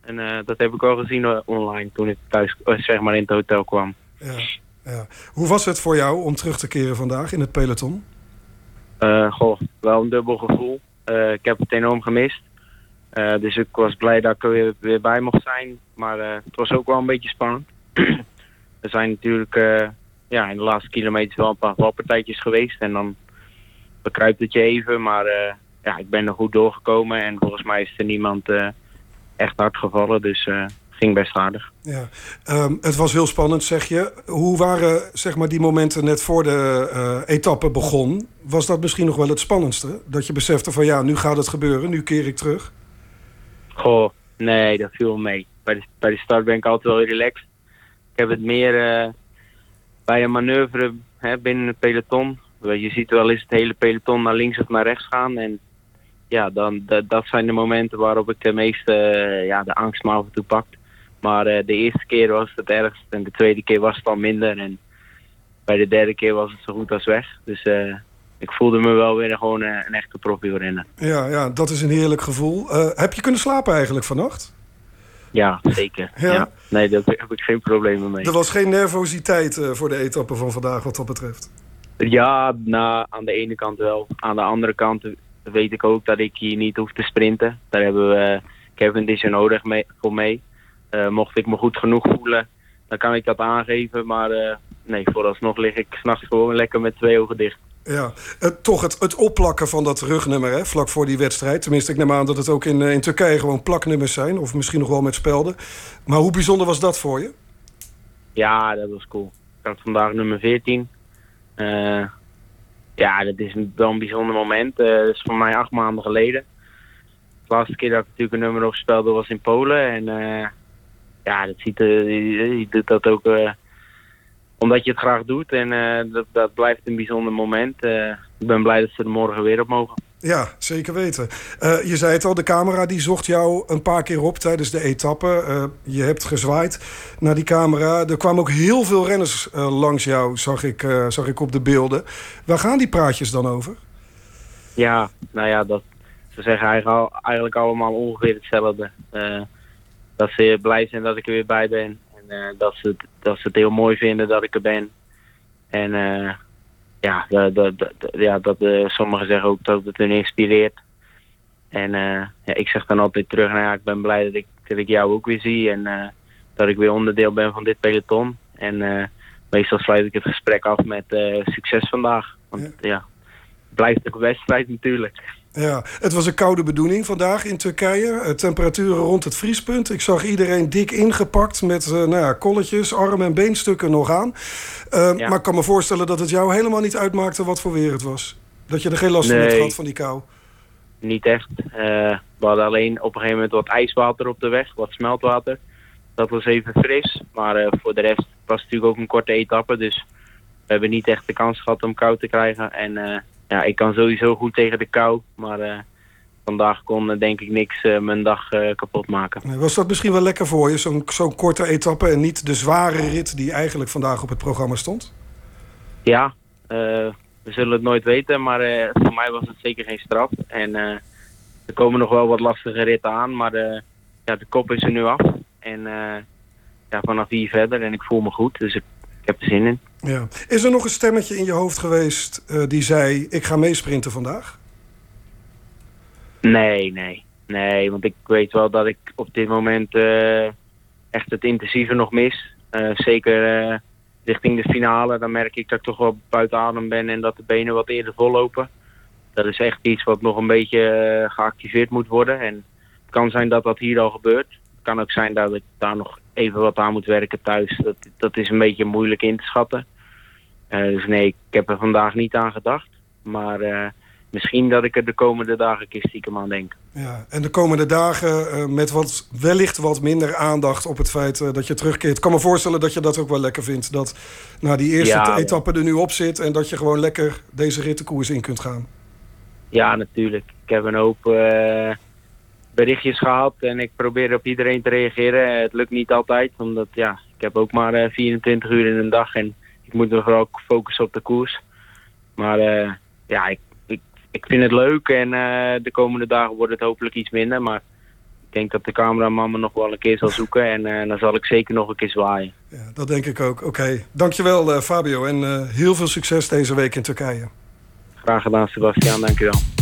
En eh, dat heb ik wel gezien eh, online toen ik thuis, eh, zeg maar in het hotel kwam. Ja, ja. Hoe was het voor jou om terug te keren vandaag in het peloton? Eh, goh, wel een dubbel gevoel. Eh, ik heb het enorm gemist. Dus ik was blij dat ik er weer, weer bij mocht zijn. Maar het was ook wel een beetje spannend. <clears throat> er zijn natuurlijk ja, in de laatste kilometers wel een paar valpartijtjes geweest. En dan bekruipt het je even. Maar ja, ik ben er goed doorgekomen. En volgens mij is er niemand eh, echt hard gevallen. Dus eh ging best aardig. Ja. Ehm, het was heel spannend, zeg je. Hoe waren zeg maar, die momenten net voor de eh, etappe begon? Was dat misschien nog wel het spannendste? Dat je besefte van ja, nu gaat het gebeuren, nu keer ik terug. Goh, nee, dat viel mee. Bij de, bij de start ben ik altijd wel relaxed. Ik heb het meer bij een manoeuvre hè, binnen het peloton. Je ziet wel eens het hele peloton naar links of naar rechts gaan. En ja, dan, dat, dat zijn de momenten waarop ik de meeste eh, ja, de angst maar af en toe pakt. Maar eh, de eerste keer was het ergst en de tweede keer was het al minder. En bij de derde keer was het zo goed als weg. Dus eh, ik voelde me wel weer gewoon een echte profielrenner. Ja, ja, dat is een heerlijk gevoel. Heb je kunnen slapen eigenlijk vannacht? Ja, zeker. <laughs> Ja? Nee, daar heb ik geen problemen mee. Er was geen nervositeit voor de etappe van vandaag wat dat betreft. Ja, nou, aan de ene kant wel. Aan de andere kant weet ik ook dat ik hier niet hoef te sprinten. Daar hebben we uh, Kevin Disser nodig mee, voor mee. Uh, mocht ik me goed genoeg voelen, dan kan ik dat aangeven. Maar uh, nee, vooralsnog lig ik s'nachts gewoon lekker met twee ogen dicht. Ja, toch het, het opplakken van dat rugnummer hè, vlak voor die wedstrijd. Tenminste, ik neem aan dat het ook in, in Turkije gewoon plaknummers zijn. Of misschien nog wel met spelden. Maar hoe bijzonder was dat voor je? Ja, dat was cool. Ik had vandaag nummer 14. Ja, dat is wel een bijzonder moment. dat is voor mij acht maanden geleden. De laatste keer dat ik natuurlijk een nummer opspeelde was in Polen. En ja, dat ziet, doet dat ook omdat je het graag doet. En uh, dat, dat blijft een bijzonder moment. Uh, ik ben blij dat ze er morgen weer op mogen. Ja, zeker weten. Uh, je zei het al, de camera die zocht jou een paar keer op tijdens de etappe. je hebt gezwaaid naar die camera. Er kwamen ook heel veel renners langs jou, zag ik, zag ik op de beelden. Waar gaan die praatjes dan over? Ja, nou ja, dat, ze zeggen eigenlijk allemaal ongeveer hetzelfde. dat ze blij zijn dat ik er weer bij ben. En dat, ze, dat ze het heel mooi vinden dat ik er ben. En ja, dat, dat, dat, ja, dat sommigen zeggen ook dat het hun inspireert. En uh, ja, ik zeg dan altijd terug, nou ja, ik ben blij dat ik, dat ik jou ook weer zie. En dat ik weer onderdeel ben van dit peloton. En meestal sluit ik het gesprek af met succes vandaag. Want ja, ja het blijft een wedstrijd natuurlijk. Ja, het was een koude bedoeling vandaag in Turkije. Temperaturen rond het vriespunt. Ik zag iedereen dik ingepakt met uh, nou ja, kolletjes, arm- en beenstukken nog aan. Uh, ja. Maar ik kan me voorstellen dat het jou helemaal niet uitmaakte wat voor weer het was. Dat je er geen last van hebt gehad van die kou. Niet echt. Uh, we hadden alleen op een gegeven moment wat ijswater op de weg, wat smeltwater. Dat was even fris. Maar voor de rest was het natuurlijk ook een korte etappe. Dus we hebben niet echt de kans gehad om kou te krijgen. En ja, ik kan sowieso goed tegen de kou. Maar uh, vandaag kon uh, denk ik niks uh, mijn dag kapot maken. Was dat misschien wel lekker voor je, zo'n zo'n korte etappe... en niet de zware rit die eigenlijk vandaag op het programma stond? Ja, we zullen het nooit weten. Maar voor mij was het zeker geen straf. En er komen nog wel wat lastige ritten aan. Maar ja, de kop is er nu af. En ja, vanaf hier verder. En ik voel me goed. Dus ik ik heb er zin in. Ja. Is er nog een stemmetje in je hoofd geweest uh, die zei... ik ga meesprinten vandaag? Nee, nee. Nee, want ik weet wel dat ik op dit moment uh, echt het intensieve nog mis. Uh, zeker richting de finale. Dan merk ik dat ik toch wel buiten adem ben en dat de benen wat eerder vollopen. Dat is echt iets wat nog een beetje geactiveerd moet worden. En het kan zijn dat dat hier al gebeurt. Kan ook zijn dat ik daar nog even wat aan moet werken thuis. Dat, dat is een beetje moeilijk in te schatten. Uh, dus nee, ik heb er vandaag niet aan gedacht. Maar uh, misschien dat ik er de komende dagen een keer stiekem aan denk. Ja, en de komende dagen uh, met wat, wellicht wat minder aandacht op het feit dat je terugkeert. Ik kan me voorstellen dat je dat ook wel lekker vindt. Dat nou, die eerste ja, etappe er nu op zit en dat je gewoon lekker deze rittenkoers in kunt gaan. Ja, natuurlijk. Ik heb een hoop berichtjes gehad en ik probeer op iedereen te reageren. Het lukt niet altijd, omdat ja, ik heb ook maar 24 uur in een dag en ik moet me vooral focussen op de koers. Maar uh, ja, ik, ik, ik vind het leuk en uh, de komende dagen wordt het hopelijk iets minder. Maar ik denk dat de cameraman me nog wel een keer zal <laughs> zoeken en uh, dan zal ik zeker nog een keer zwaaien. Ja, dat denk ik ook. Oké, okay. dankjewel Fabio en heel veel succes deze week in Turkije. Graag gedaan Sebastian, dankjewel.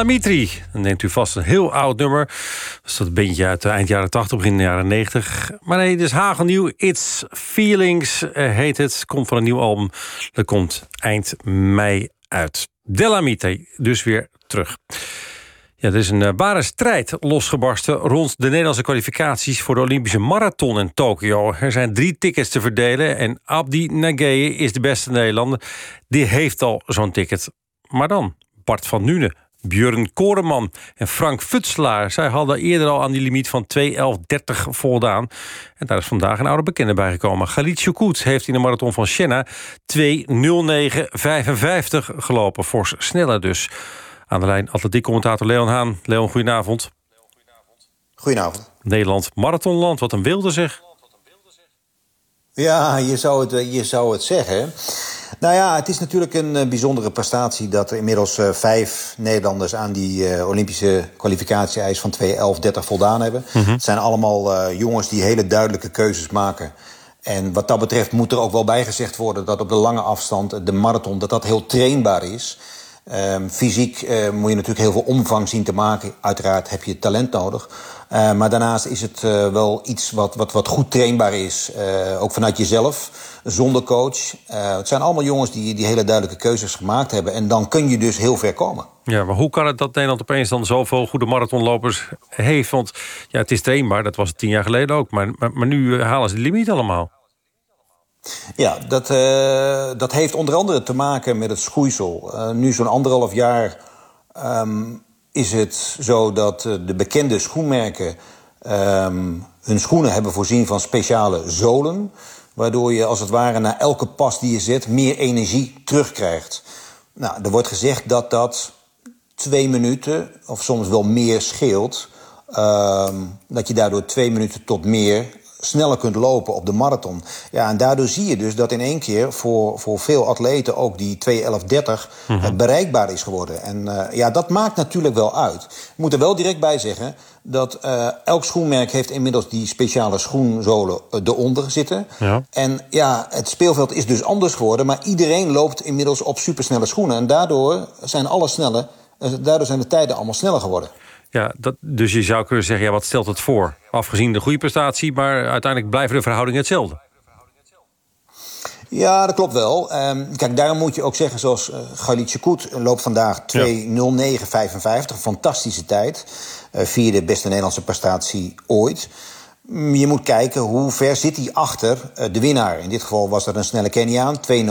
Delamitri. Dan neemt u vast een heel oud nummer. Dat is dat bandje uit de eind jaren 80, begin jaren 90. Maar nee, het is hagelnieuw. It's Feelings eh, heet het. Komt van een nieuw album. Dat komt eind mei uit. Delamitri, dus weer terug. Ja, er is een uh, ware strijd losgebarsten rond de Nederlandse kwalificaties voor de Olympische Marathon in Tokio. Er zijn drie tickets te verdelen en Abdi Nageye is de beste Nederlander. Die heeft al zo'n ticket. Maar dan, Bart van Nune, Björn Koreman en Frank Futselaar. Zij hadden eerder al aan die limiet van 2.11.30 voldaan. En daar is vandaag een oude bekende bijgekomen. Galit Choukout heeft in de marathon van Siena 2.09.55 gelopen. Fors sneller dus. Aan de lijn atletiekcommentator Leon Haan. Leon, goedenavond. Goedenavond. Nederland, marathonland, wat een wilde zeg. Ja, je zou het, je zou het zeggen. Nou ja, het is natuurlijk een uh, bijzondere prestatie dat er inmiddels uh, vijf Nederlanders aan die uh, Olympische kwalificatie-eis van 2.11.30 voldaan hebben. Mm -hmm. Het zijn allemaal jongens die hele duidelijke keuzes maken. En wat dat betreft moet er ook wel bijgezegd worden dat op de lange afstand, de marathon, dat dat heel trainbaar is. Um, fysiek uh, moet je natuurlijk heel veel omvang zien te maken. Uiteraard heb je talent nodig. Uh, maar daarnaast is het uh, wel iets wat, wat, wat goed trainbaar is. ook vanuit jezelf, zonder coach. het zijn allemaal jongens die, die hele duidelijke keuzes gemaakt hebben. En dan kun je dus heel ver komen. Ja, maar hoe kan het dat Nederland opeens dan zoveel goede marathonlopers heeft? Want ja, het is trainbaar, dat was het tien jaar geleden ook. Maar, maar, maar nu halen ze de limiet allemaal. Ja, dat, uh, dat heeft onder andere te maken met het schoeisel. Uh, nu zo'n anderhalf jaar um, is het zo dat uh, de bekende schoenmerken um, hun schoenen hebben voorzien van speciale zolen. Waardoor je als het ware na elke pas die je zet meer energie terugkrijgt. Nou, er wordt gezegd dat dat twee minuten of soms wel meer scheelt. Um, dat je daardoor twee minuten tot meer sneller kunt lopen op de marathon. Ja, en daardoor zie je dus dat in één keer voor, voor veel atleten ook die 2.11.30 mm-hmm. bereikbaar is geworden. En uh, ja, dat maakt natuurlijk wel uit. Ik moet er wel direct bij zeggen dat uh, elk schoenmerk heeft inmiddels die speciale schoenzolen eronder zitten. Ja. En ja, het speelveld is dus anders geworden, maar iedereen loopt inmiddels op supersnelle schoenen. En daardoor zijn alle snelle, uh, daardoor zijn de tijden allemaal sneller geworden. Ja, dat, dus je zou kunnen zeggen, ja, wat stelt het voor? Afgezien de goede prestatie, maar uiteindelijk blijven de verhoudingen hetzelfde. Ja, dat klopt wel. Um, kijk, daarom moet je ook zeggen, zoals uh, Galit Chekut loopt vandaag 2.09.55. Fantastische tijd. Uh, vierde beste Nederlandse prestatie ooit. Je moet kijken hoe ver zit hij achter uh, de winnaar. In dit geval was dat een snelle Keniaan, 2.05.47,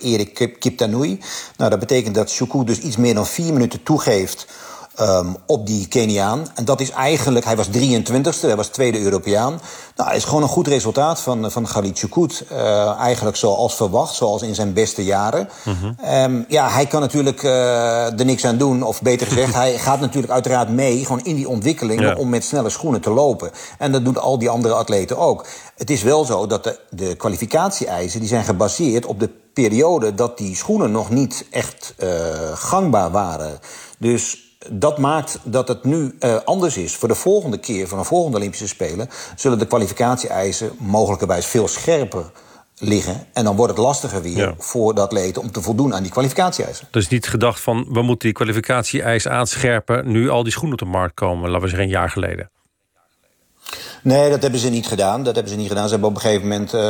Erik Kiptanui. Nou, dat betekent dat Chukwu dus iets meer dan vier minuten toegeeft Um, op die Keniaan. En dat is eigenlijk, hij was 23ste, hij was tweede Europeaan. Nou, is gewoon een goed resultaat van, van Galit Chukut. Uh, eigenlijk zoals verwacht, zoals in zijn beste jaren. Mhm. Um, ja, hij kan natuurlijk uh, er niks aan doen, of beter gezegd, <laughs> hij gaat natuurlijk uiteraard mee, gewoon in die ontwikkeling, Ja. om met snelle schoenen te lopen. En dat doen al die andere atleten ook. Het is wel zo dat de, de kwalificatie-eisen die zijn gebaseerd op de periode dat die schoenen nog niet echt uh, gangbaar waren. Dus dat maakt dat het nu uh, anders is. Voor de volgende keer, voor een volgende Olympische Spelen... zullen de kwalificatie-eisen mogelijkerwijs veel scherper liggen. En dan wordt het lastiger weer Ja. voor de atleten... om te voldoen aan die kwalificatie-eisen. Dus niet gedacht van, we moeten die kwalificatie-eis aanscherpen... nu al die schoenen op de markt komen, laten we zeggen een jaar geleden. Nee, dat hebben ze niet gedaan. Dat hebben ze niet gedaan. Ze hebben op een gegeven moment uh,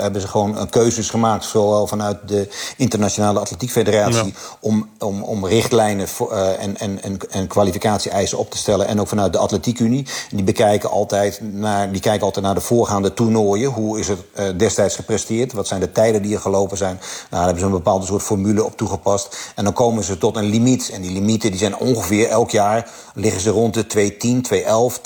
hebben ze gewoon keuzes gemaakt, zowel vanuit de Internationale Atletiek Federatie, Ja. om, om, om richtlijnen voor, uh, en, en, en, en kwalificatie-eisen op te stellen. En ook vanuit de Atletiek Unie. Die bekijken altijd naar, die kijken altijd naar de voorgaande toernooien. Hoe is het uh, destijds gepresteerd? Wat zijn de tijden die er gelopen zijn? Nou, daar hebben ze een bepaalde soort formule op toegepast. En dan komen ze tot een limiet. En die limieten die zijn ongeveer elk jaar liggen ze rond de 210, 211,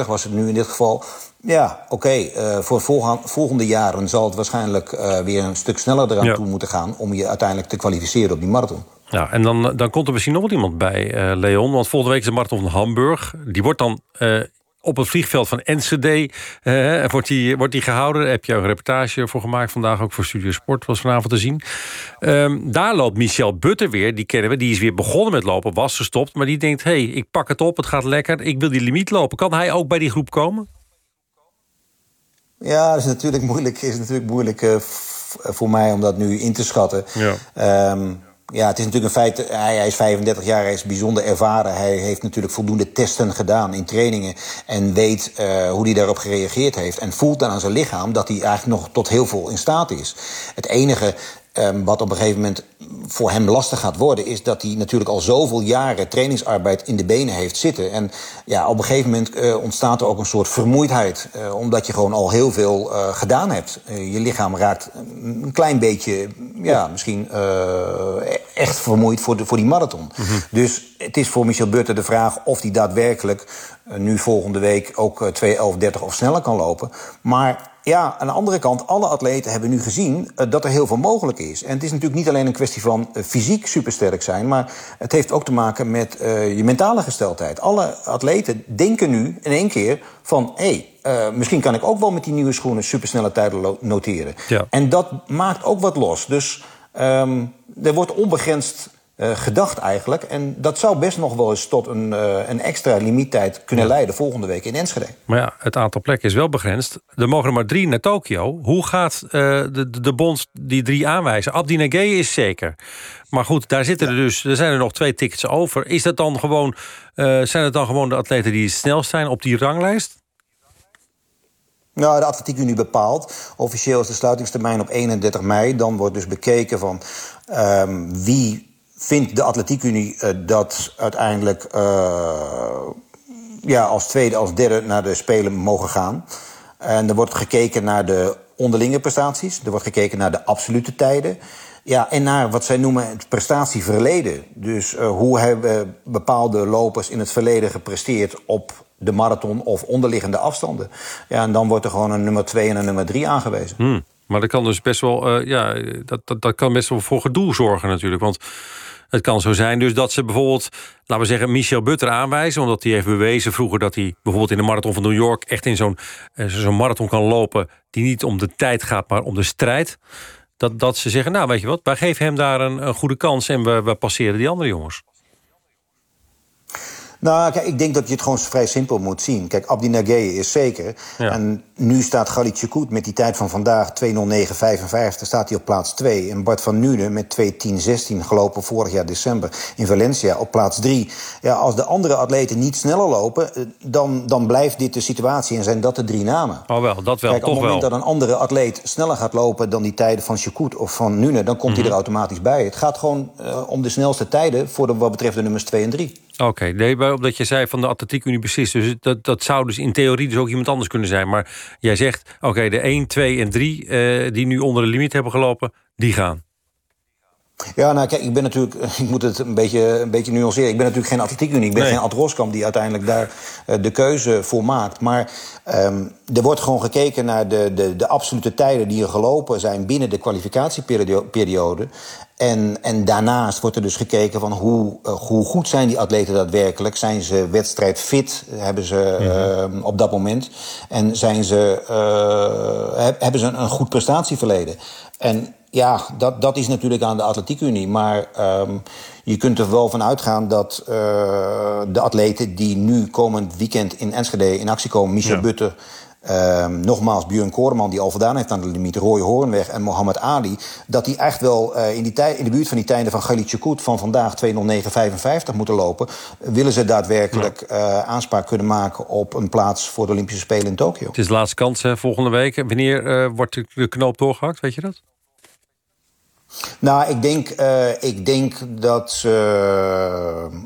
211,30 was het nu in dit geval. Ja, oké. Okay. Uh, voor volgende jaren zal het waarschijnlijk uh, weer een stuk sneller eraan Ja. toe moeten gaan... om je uiteindelijk te kwalificeren op die marathon. Ja, en dan, dan komt er misschien nog iemand bij, eh, Leon. Want volgende week is de marathon van Hamburg. Die wordt dan eh, op het vliegveld van Enschede eh, wordt, die, wordt die gehouden. Daar heb je een reportage voor gemaakt. Vandaag ook voor Studio Sport was vanavond te zien. Ehm, daar loopt Michel Butter weer. Die kennen we. Die is weer begonnen met lopen. Was gestopt. Maar die denkt, hé, hey, ik pak het op. Het gaat lekker. Ik wil die limiet lopen. Kan hij ook bij die groep komen? Ja, dat is natuurlijk moeilijk, is natuurlijk moeilijk uh, voor mij om dat nu in te schatten. Ja. Um, Ja, het is natuurlijk een feit. Hij, hij, is 35 jaar, hij is bijzonder ervaren. Hij heeft natuurlijk voldoende testen gedaan in trainingen. En weet uh, hoe hij daarop gereageerd heeft. En voelt dan aan zijn lichaam dat hij eigenlijk nog tot heel veel in staat is. Het enige um, wat op een gegeven moment voor hem lastig gaat worden, is dat hij natuurlijk al zoveel jaren trainingsarbeid in de benen heeft zitten. En ja, op een gegeven moment uh, ontstaat er ook een soort vermoeidheid. Uh, omdat je gewoon al heel veel uh, gedaan hebt. je lichaam raakt een klein beetje, ja, misschien echt vermoeid voor, de, voor die marathon. Mm -hmm. Dus het is voor Michel Butter de vraag of hij daadwerkelijk nu volgende week ook 2.11.30 of sneller kan lopen. Maar ja, aan de andere kant, alle atleten hebben nu gezien uh, dat er heel veel mogelijk is. En het is natuurlijk niet alleen een kwestie van uh, fysiek supersterk zijn, maar het heeft ook te maken met uh, je mentale gesteldheid. Alle atleten denken nu in één keer van hé, hey, misschien kan ik ook wel met die nieuwe schoenen supersnelle tijden noteren. Ja. En dat maakt ook wat los. Dus um, er wordt onbegrensd uh, gedacht eigenlijk. En dat zou best nog wel eens tot een, uh, een extra limiettijd kunnen ja. leiden volgende week in Enschede. Maar ja, het aantal plekken is wel begrensd. Er mogen er maar drie naar Tokio. Hoe gaat uh, de, de, bond die drie aanwijzen? Abdi Nageye is zeker. Maar goed, daar zitten er dus, er zijn er nog twee tickets over. Is dat dan gewoon, zijn het dan gewoon de atleten die het snelst zijn op die ranglijst? Nou, de Atletiek Unie bepaalt. Officieel is de sluitingstermijn op 31 mei. Dan wordt dus bekeken van um, wie vindt de Atletiekunie uh, dat uiteindelijk uh, ja, als tweede, als derde naar de Spelen mogen gaan. En er wordt gekeken naar de onderlinge prestaties. Er wordt gekeken naar de absolute tijden. Ja, en naar wat zij noemen het prestatieverleden. Dus uh, hoe hebben bepaalde lopers in het verleden gepresteerd op de marathon of onderliggende afstanden. Ja, en dan wordt er gewoon een nummer 2 en een nummer 3 aangewezen. Hmm. Maar dat kan dus best wel, ja, dat, dat, dat kan best wel voor gedoe zorgen natuurlijk. Want het kan zo zijn dus dat ze bijvoorbeeld, laten we zeggen, Michel Butter aanwijzen. Omdat hij heeft bewezen vroeger dat hij bijvoorbeeld in de marathon van New York echt in zo'n uh, zo'n marathon kan lopen. Die niet om de tijd gaat, maar om de strijd. Dat, dat ze zeggen, nou weet je wat, wij geven hem daar een, een goede kans en we, we passeren die andere jongens. Nou, kijk, ik denk dat je het gewoon vrij simpel moet zien. Kijk, Abdi Nageye is zeker. Ja. En nu staat Galit Chekut met die tijd van vandaag 2.09.55... staat hij op plaats 2. En Bart van Nuenen met 2.10.16 gelopen vorig jaar december in Valencia op plaats 3. Ja, als de andere atleten niet sneller lopen... eh, dan, dan blijft dit de situatie en zijn dat de drie namen. Oh wel, dat wel, Kijk, op toch het moment wel. dat een andere atleet sneller gaat lopen... dan die tijden van Chekut of van Nuenen... dan komt Mhm. hij er automatisch bij. Het gaat gewoon uh, om de snelste tijden... voor de, wat betreft de nummers 2 en 3. Oké, okay, nee, maar omdat je zei van de atletiekunie precies. Dus dat, dat zou dus in theorie dus ook iemand anders kunnen zijn. Maar jij zegt, oké, de 1, 2 en 3 uh, die nu onder de limiet hebben gelopen, die gaan. Ja, nou kijk, ik ben natuurlijk, <laughs> ik moet het een beetje, een beetje nuanceren. Ik ben natuurlijk geen atletiekunie. Ik ben nee. geen Ad Roskamp die uiteindelijk daar uh, de keuze voor maakt. Maar um, er wordt gewoon gekeken naar de, de, de absolute tijden die er gelopen zijn binnen de kwalificatieperiode. En, en daarnaast wordt er dus gekeken van hoe, uh, hoe goed zijn die atleten daadwerkelijk. Zijn ze wedstrijdfit, hebben ze uh, op dat moment. En zijn ze, uh, hebben ze een, een goed prestatieverleden. En ja, dat, dat is natuurlijk aan de Atletiekunie. Maar um, je kunt er wel van uitgaan dat uh, de atleten die nu komend weekend in Enschede in actie komen, Michel ja. Butter. Um, nogmaals, Björn Koreman, die al voldaan heeft aan de limiet, Roy Hoornweg en Mohammed Ali, dat die echt wel uh, in, die tij- in de buurt van die tijden van Galit Chekut van vandaag 2.09.55 moeten lopen. Willen ze daadwerkelijk ja. uh, aanspraak kunnen maken op een plaats voor de Olympische Spelen in Tokio? Het is de laatste kans hè, volgende week. Wanneer uh, wordt de knoop doorgehakt, weet je dat? Nou, ik denk, uh, ik denk dat ze. Uh,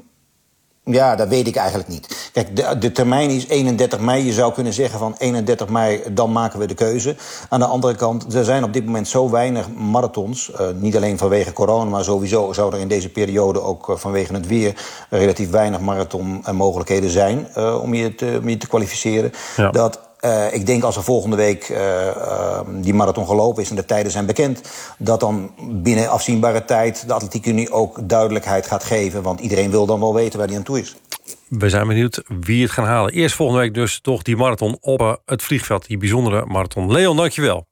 ja, dat weet ik eigenlijk niet. Kijk, de, de, termijn is 31 mei. Je zou kunnen zeggen van 31 mei, dan maken we de keuze. Aan de andere kant, er zijn op dit moment zo weinig marathons. Uh, niet alleen vanwege corona, maar sowieso zou er in deze periode ook uh, vanwege het weer relatief weinig marathonmogelijkheden zijn uh, om, je te, om je te kwalificeren. Ja. Dat uh, ik denk als er volgende week uh, uh, die marathon gelopen is en de tijden zijn bekend, dat dan binnen afzienbare tijd de Atletiek Unie ook duidelijkheid gaat geven. Want iedereen wil dan wel weten waar hij aan toe is. We zijn benieuwd wie het gaan halen. Eerst volgende week dus toch die marathon op het vliegveld. Die bijzondere marathon. Leon, dankjewel.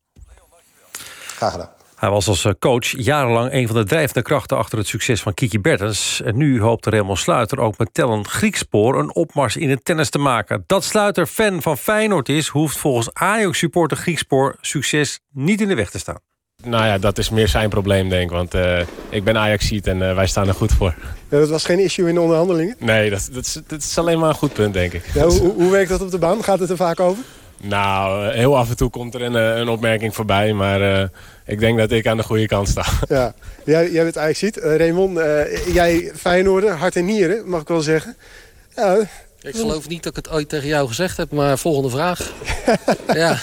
Graag gedaan. Hij was als coach jarenlang een van de drijvende krachten achter het succes van Kiki Bertens. En nu hoopt Raymond Sluiter ook met Tellen Griekspoor een opmars in het tennis te maken. Dat Sluiter fan van Feyenoord is, hoeft volgens Ajax-supporter Griekspoor succes niet in de weg te staan. Nou ja, dat is meer zijn probleem, denk ik. Want uh, ik ben Ajaxiet en uh, wij staan er goed voor. Ja, dat was geen issue in de onderhandelingen? Nee, dat, dat, is, dat is alleen maar een goed punt, denk ik. Ja, hoe, hoe werkt dat op de baan? Gaat het er vaak over? Nou, heel af en toe komt er een, een opmerking voorbij. Maar uh, ik denk dat ik aan de goede kant sta. <laughs> Ja, jij, jij bent Ajaxiet. Uh, Raymond, jij Feyenoorder, hart en nieren, mag ik wel zeggen. Ja, ik geloof niet dat ik het ooit tegen jou gezegd heb, maar volgende vraag. <laughs> ja.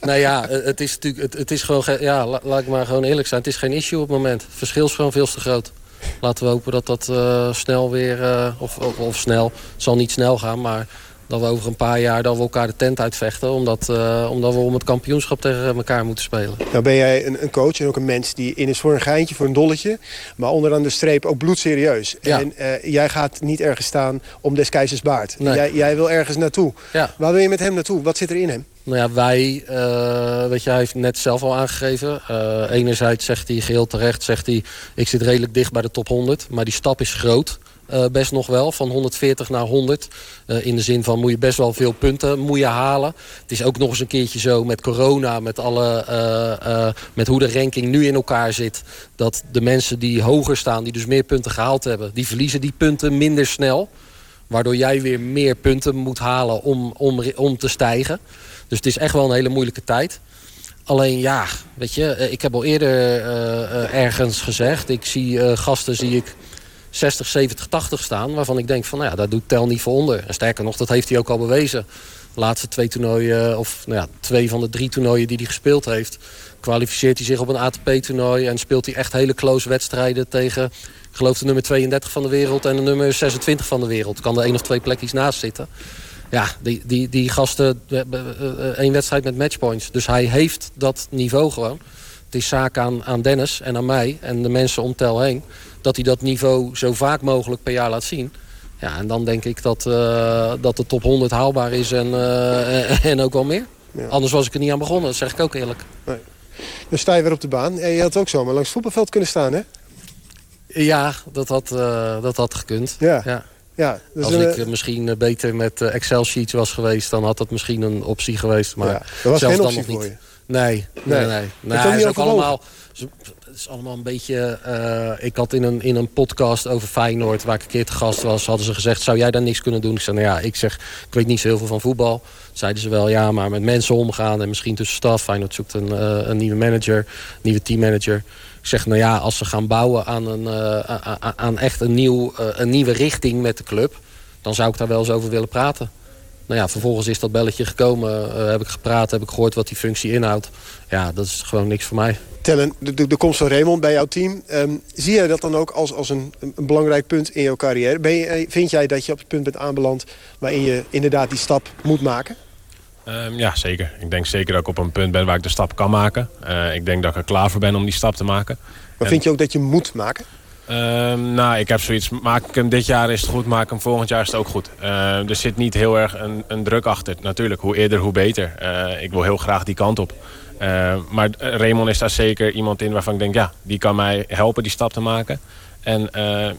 Nou ja, het is natuurlijk, het, het is gewoon, ja, laat ik maar gewoon eerlijk zijn. Het is geen issue op het moment. Het verschil is gewoon veel te groot. Laten we hopen dat dat uh, snel weer, uh, of, of, of, snel, het zal niet snel gaan, maar dat we over een paar jaar dat we elkaar de tent uitvechten. Omdat, uh, omdat we om het kampioenschap tegen elkaar moeten spelen. Nou ben jij een, een, coach en ook een mens die in is voor een geintje, voor een dolletje. Maar onderaan de streep ook bloedserieus. Ja. En uh, jij gaat niet ergens staan om des keizers baard. Nee. Jij, jij, wil ergens naartoe. Ja. Waar wil je met hem naartoe? Wat zit er in hem? Nou ja, wij, uh, weet je, hij heeft net zelf al aangegeven. Enerzijds zegt hij geheel terecht, zegt hij... ik zit redelijk dicht bij de top 100, maar die stap is groot. Uh, best nog wel, van 140 naar 100. Uh, in de zin van moet je best wel veel punten moet je halen. Het is ook nog eens een keertje zo met corona, met, alle, uh, met hoe de ranking nu in elkaar zit. Dat de mensen die hoger staan, die dus meer punten gehaald hebben... die verliezen die punten minder snel. Waardoor jij weer meer punten moet halen om, om, om te stijgen. Dus het is echt wel een hele moeilijke tijd. Alleen ja, weet je, ik heb al eerder ergens gezegd... ik zie gasten, zie ik 60, 70, 80 staan. Waarvan ik denk van, nou ja, daar doet Tel niet voor onder. En sterker nog, dat heeft hij ook al bewezen. De laatste twee toernooien, of nou ja, twee van de drie toernooien die hij gespeeld heeft... kwalificeert hij zich op een ATP-toernooi... en speelt hij echt hele close wedstrijden tegen... ik geloof de nummer 32 van de wereld en de nummer 26 van de wereld. Kan er één of twee plekjes naast zitten. Ja, die, die, die gasten, één wedstrijd met matchpoints. Dus hij heeft dat niveau gewoon. Het is zaak aan, aan Dennis en aan mij en de mensen om Tel heen dat hij dat niveau zo vaak mogelijk per jaar laat zien. Ja, en dan denk ik dat, uh, dat de top 100 haalbaar is en, uh, en ook wel meer. Ja. Anders was ik er niet aan begonnen, dat zeg ik ook eerlijk. Nee. Dan sta je weer op de baan. En je had ook zomaar langs het voetbalveld kunnen staan, hè? Ja, dat had, uh, dat had gekund. Ja. ja. Ja, dus Als ik misschien beter met Excel-sheets was geweest... dan had dat misschien een optie geweest. Maar ja, dat was zelfs geen dan optie nog voor niet. je? Nee, nee, nee. nee. Dat nee, is ook allemaal, het is allemaal een beetje... Uh, ik had in een, in een podcast over Feyenoord, waar ik een keer te gast was... hadden ze gezegd, zou jij daar niks kunnen doen? Ik zei, nou ja, ik zeg, ik weet niet zo heel veel van voetbal. Zeiden ze wel, ja, maar met mensen omgaan en misschien tussen staf. Feyenoord zoekt een, uh, een nieuwe manager, nieuwe teammanager. Ik zeg, nou ja, als ze gaan bouwen aan, een, uh, aan echt een, nieuw, een nieuwe richting met de club... dan zou ik daar wel eens over willen praten. Nou ja, vervolgens is dat belletje gekomen. Uh, heb ik gepraat, heb ik gehoord wat die functie inhoudt. Ja, dat is gewoon niks voor mij. Tellen, de, de, de komst van Raymond bij jouw team. Um, zie jij dat dan ook als, als een, een belangrijk punt in jouw carrière? Ben je, vind jij dat je op het punt bent aanbeland... waarin je inderdaad die stap moet maken? Um, ja, zeker. Ik denk zeker dat ik op een punt ben waar ik de stap kan maken. Uh, ik denk dat ik er klaar voor ben om die stap te maken. Maar en... vind je ook dat je moet maken? Um, nou, ik heb zoiets. Maak ik hem dit jaar is het goed, maak ik hem volgend jaar is het ook goed. Uh, er zit niet heel erg een, een, druk achter. Natuurlijk, hoe eerder, hoe beter. Uh, ik wil heel graag die kant op. Uh, maar Raymond is daar zeker iemand in waarvan ik denk... ja, die kan mij helpen die stap te maken. En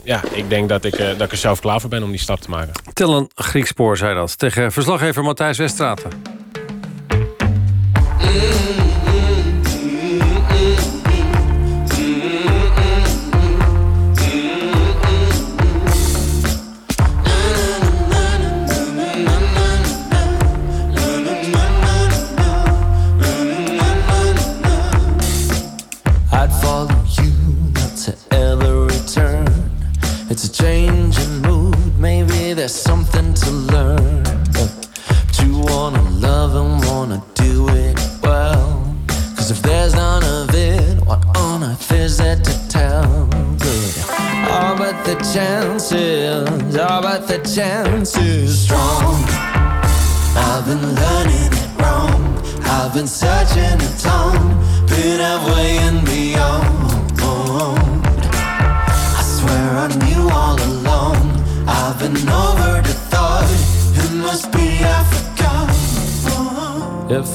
ja, ik denk dat ik, dat ik er zelf klaar voor ben om die stap te maken. Tel een Grieks spoor, zei dat. Tegen verslaggever Matthijs Westraten. It's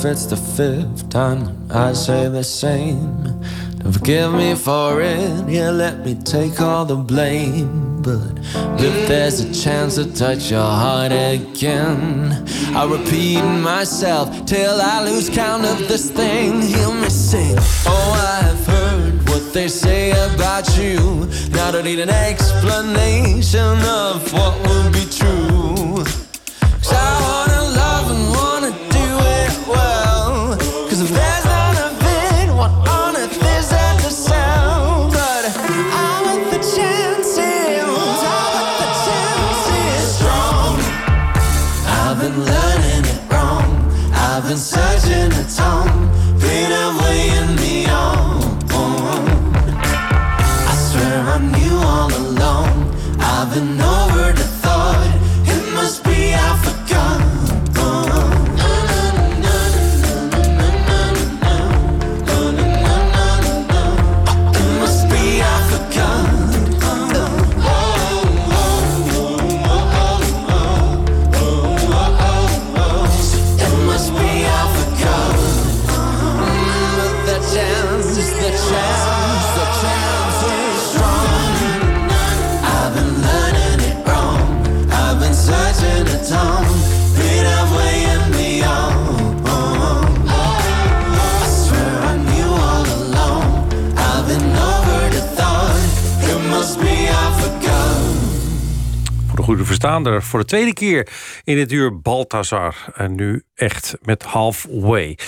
it's the fifth time I say the same, Forgive me for it, yeah, let me take all the blame. But if there's a chance to touch your heart again, I'll repeat myself till I lose count of this thing. Hear me sing. Oh, I've heard what they say about you. Now I don't need an explanation of what would be true. Voor de tweede keer in dit uur Balthazar. En nu echt met halfway.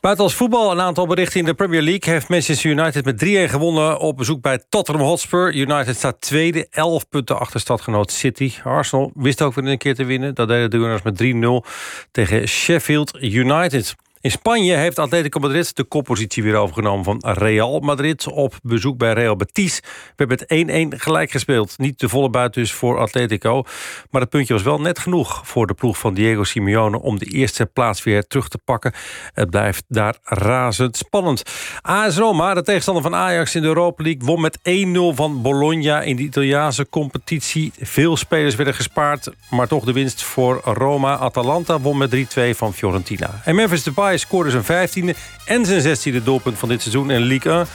Buitenlands voetbal, een aantal berichten in de Premier League... heeft Manchester United met 3-1 gewonnen op bezoek bij Tottenham Hotspur. United staat tweede, 11 punten achter stadgenoot City. Arsenal wist ook weer een keer te winnen. Dat deden de Gunners met 3-0 tegen Sheffield United. In Spanje heeft Atletico Madrid de koppositie weer overgenomen van Real Madrid. Op bezoek bij Real Betis werd met 1-1 gelijk gespeeld. Niet de volle buit dus voor Atletico. Maar het puntje was wel net genoeg voor de ploeg van Diego Simeone... om de eerste plaats weer terug te pakken. Het blijft daar razend spannend. AS Roma, de tegenstander van Ajax in de Europa League... won met 1-0 van Bologna in de Italiaanse competitie. Veel spelers werden gespaard, maar toch de winst voor Roma. Atalanta won met 3-2 van Fiorentina. En Memphis Depay scoorde zijn 15e en zijn 16e doelpunt van dit seizoen in Ligue 1.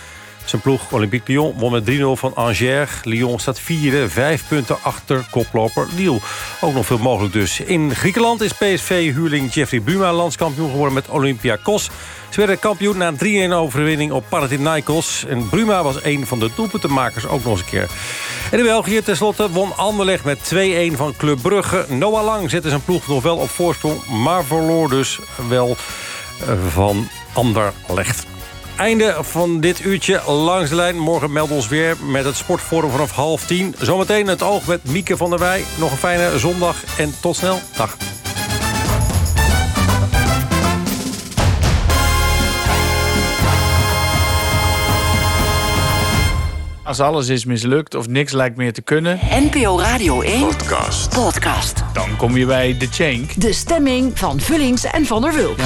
Zijn ploeg Olympique Lyon won met 3-0 van Angers. Lyon staat vierde, vijf punten achter koploper Lille. Ook nog veel mogelijk dus. In Griekenland is PSV-huurling Jeffrey Buma landskampioen geworden met Olympiakos. Ze werden kampioen na een 3-1 overwinning op Panathinaikos. En Bruma was een van de doelpuntenmakers ook nog eens een keer. En in België tenslotte won Anderlecht met 2-1 van Club Brugge. Noah Lang zette zijn ploeg nog wel op voorsprong... maar verloor dus wel van Anderlecht. Einde van dit uurtje langs de lijn. Morgen melden ons weer met het Sportforum vanaf half tien. Zometeen het oog met Mieke van der Wij. Nog een fijne zondag en tot snel. Dag. Als alles is mislukt of niks lijkt meer te kunnen... NPO Radio 1 Podcast. Podcast. dan kom je bij de Chank. De stemming van Vullings en Van der Wulp.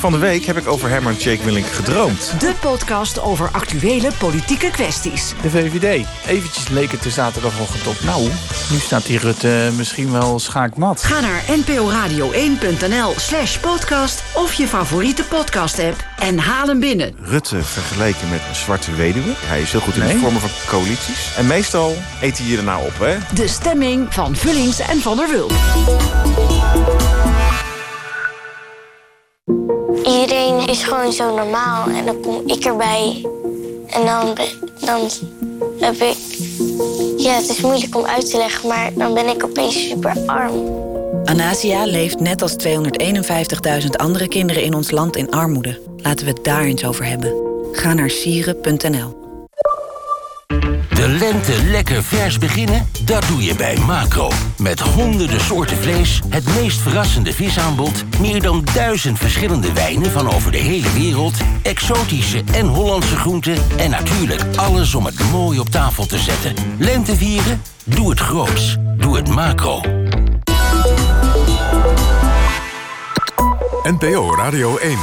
Van de week heb ik over Herman Jake Willink gedroomd. De podcast over actuele politieke kwesties. De VVD. Eventjes leek het de zaterdagochtend op. Nou, nu staat die Rutte misschien wel schaakmat. Ga naar nporadio1.nl slash podcast of je favoriete podcast-app en haal hem binnen. Rutte vergeleken met een zwarte weduwe. Hij is heel goed in Nee. het vormen van coalities. En meestal eet hij je daarna op, hè? De stemming van Vullings en Van der Wulp. Is gewoon zo normaal en dan kom ik erbij. En dan, dan heb ik... Ja, het is moeilijk om uit te leggen, maar dan ben ik opeens super arm. Anasia leeft net als 251.000 andere kinderen in ons land in armoede. Laten we het daar eens over hebben. Ga naar sieren.nl. De lente lekker vers beginnen? Dat doe je bij Macro. Met honderden soorten vlees, het meest verrassende visaanbod... meer dan duizend verschillende wijnen van over de hele wereld... exotische en Hollandse groenten... en natuurlijk alles om het mooi op tafel te zetten. Lente vieren? Doe het groots. Doe het Macro. NPO Radio 1.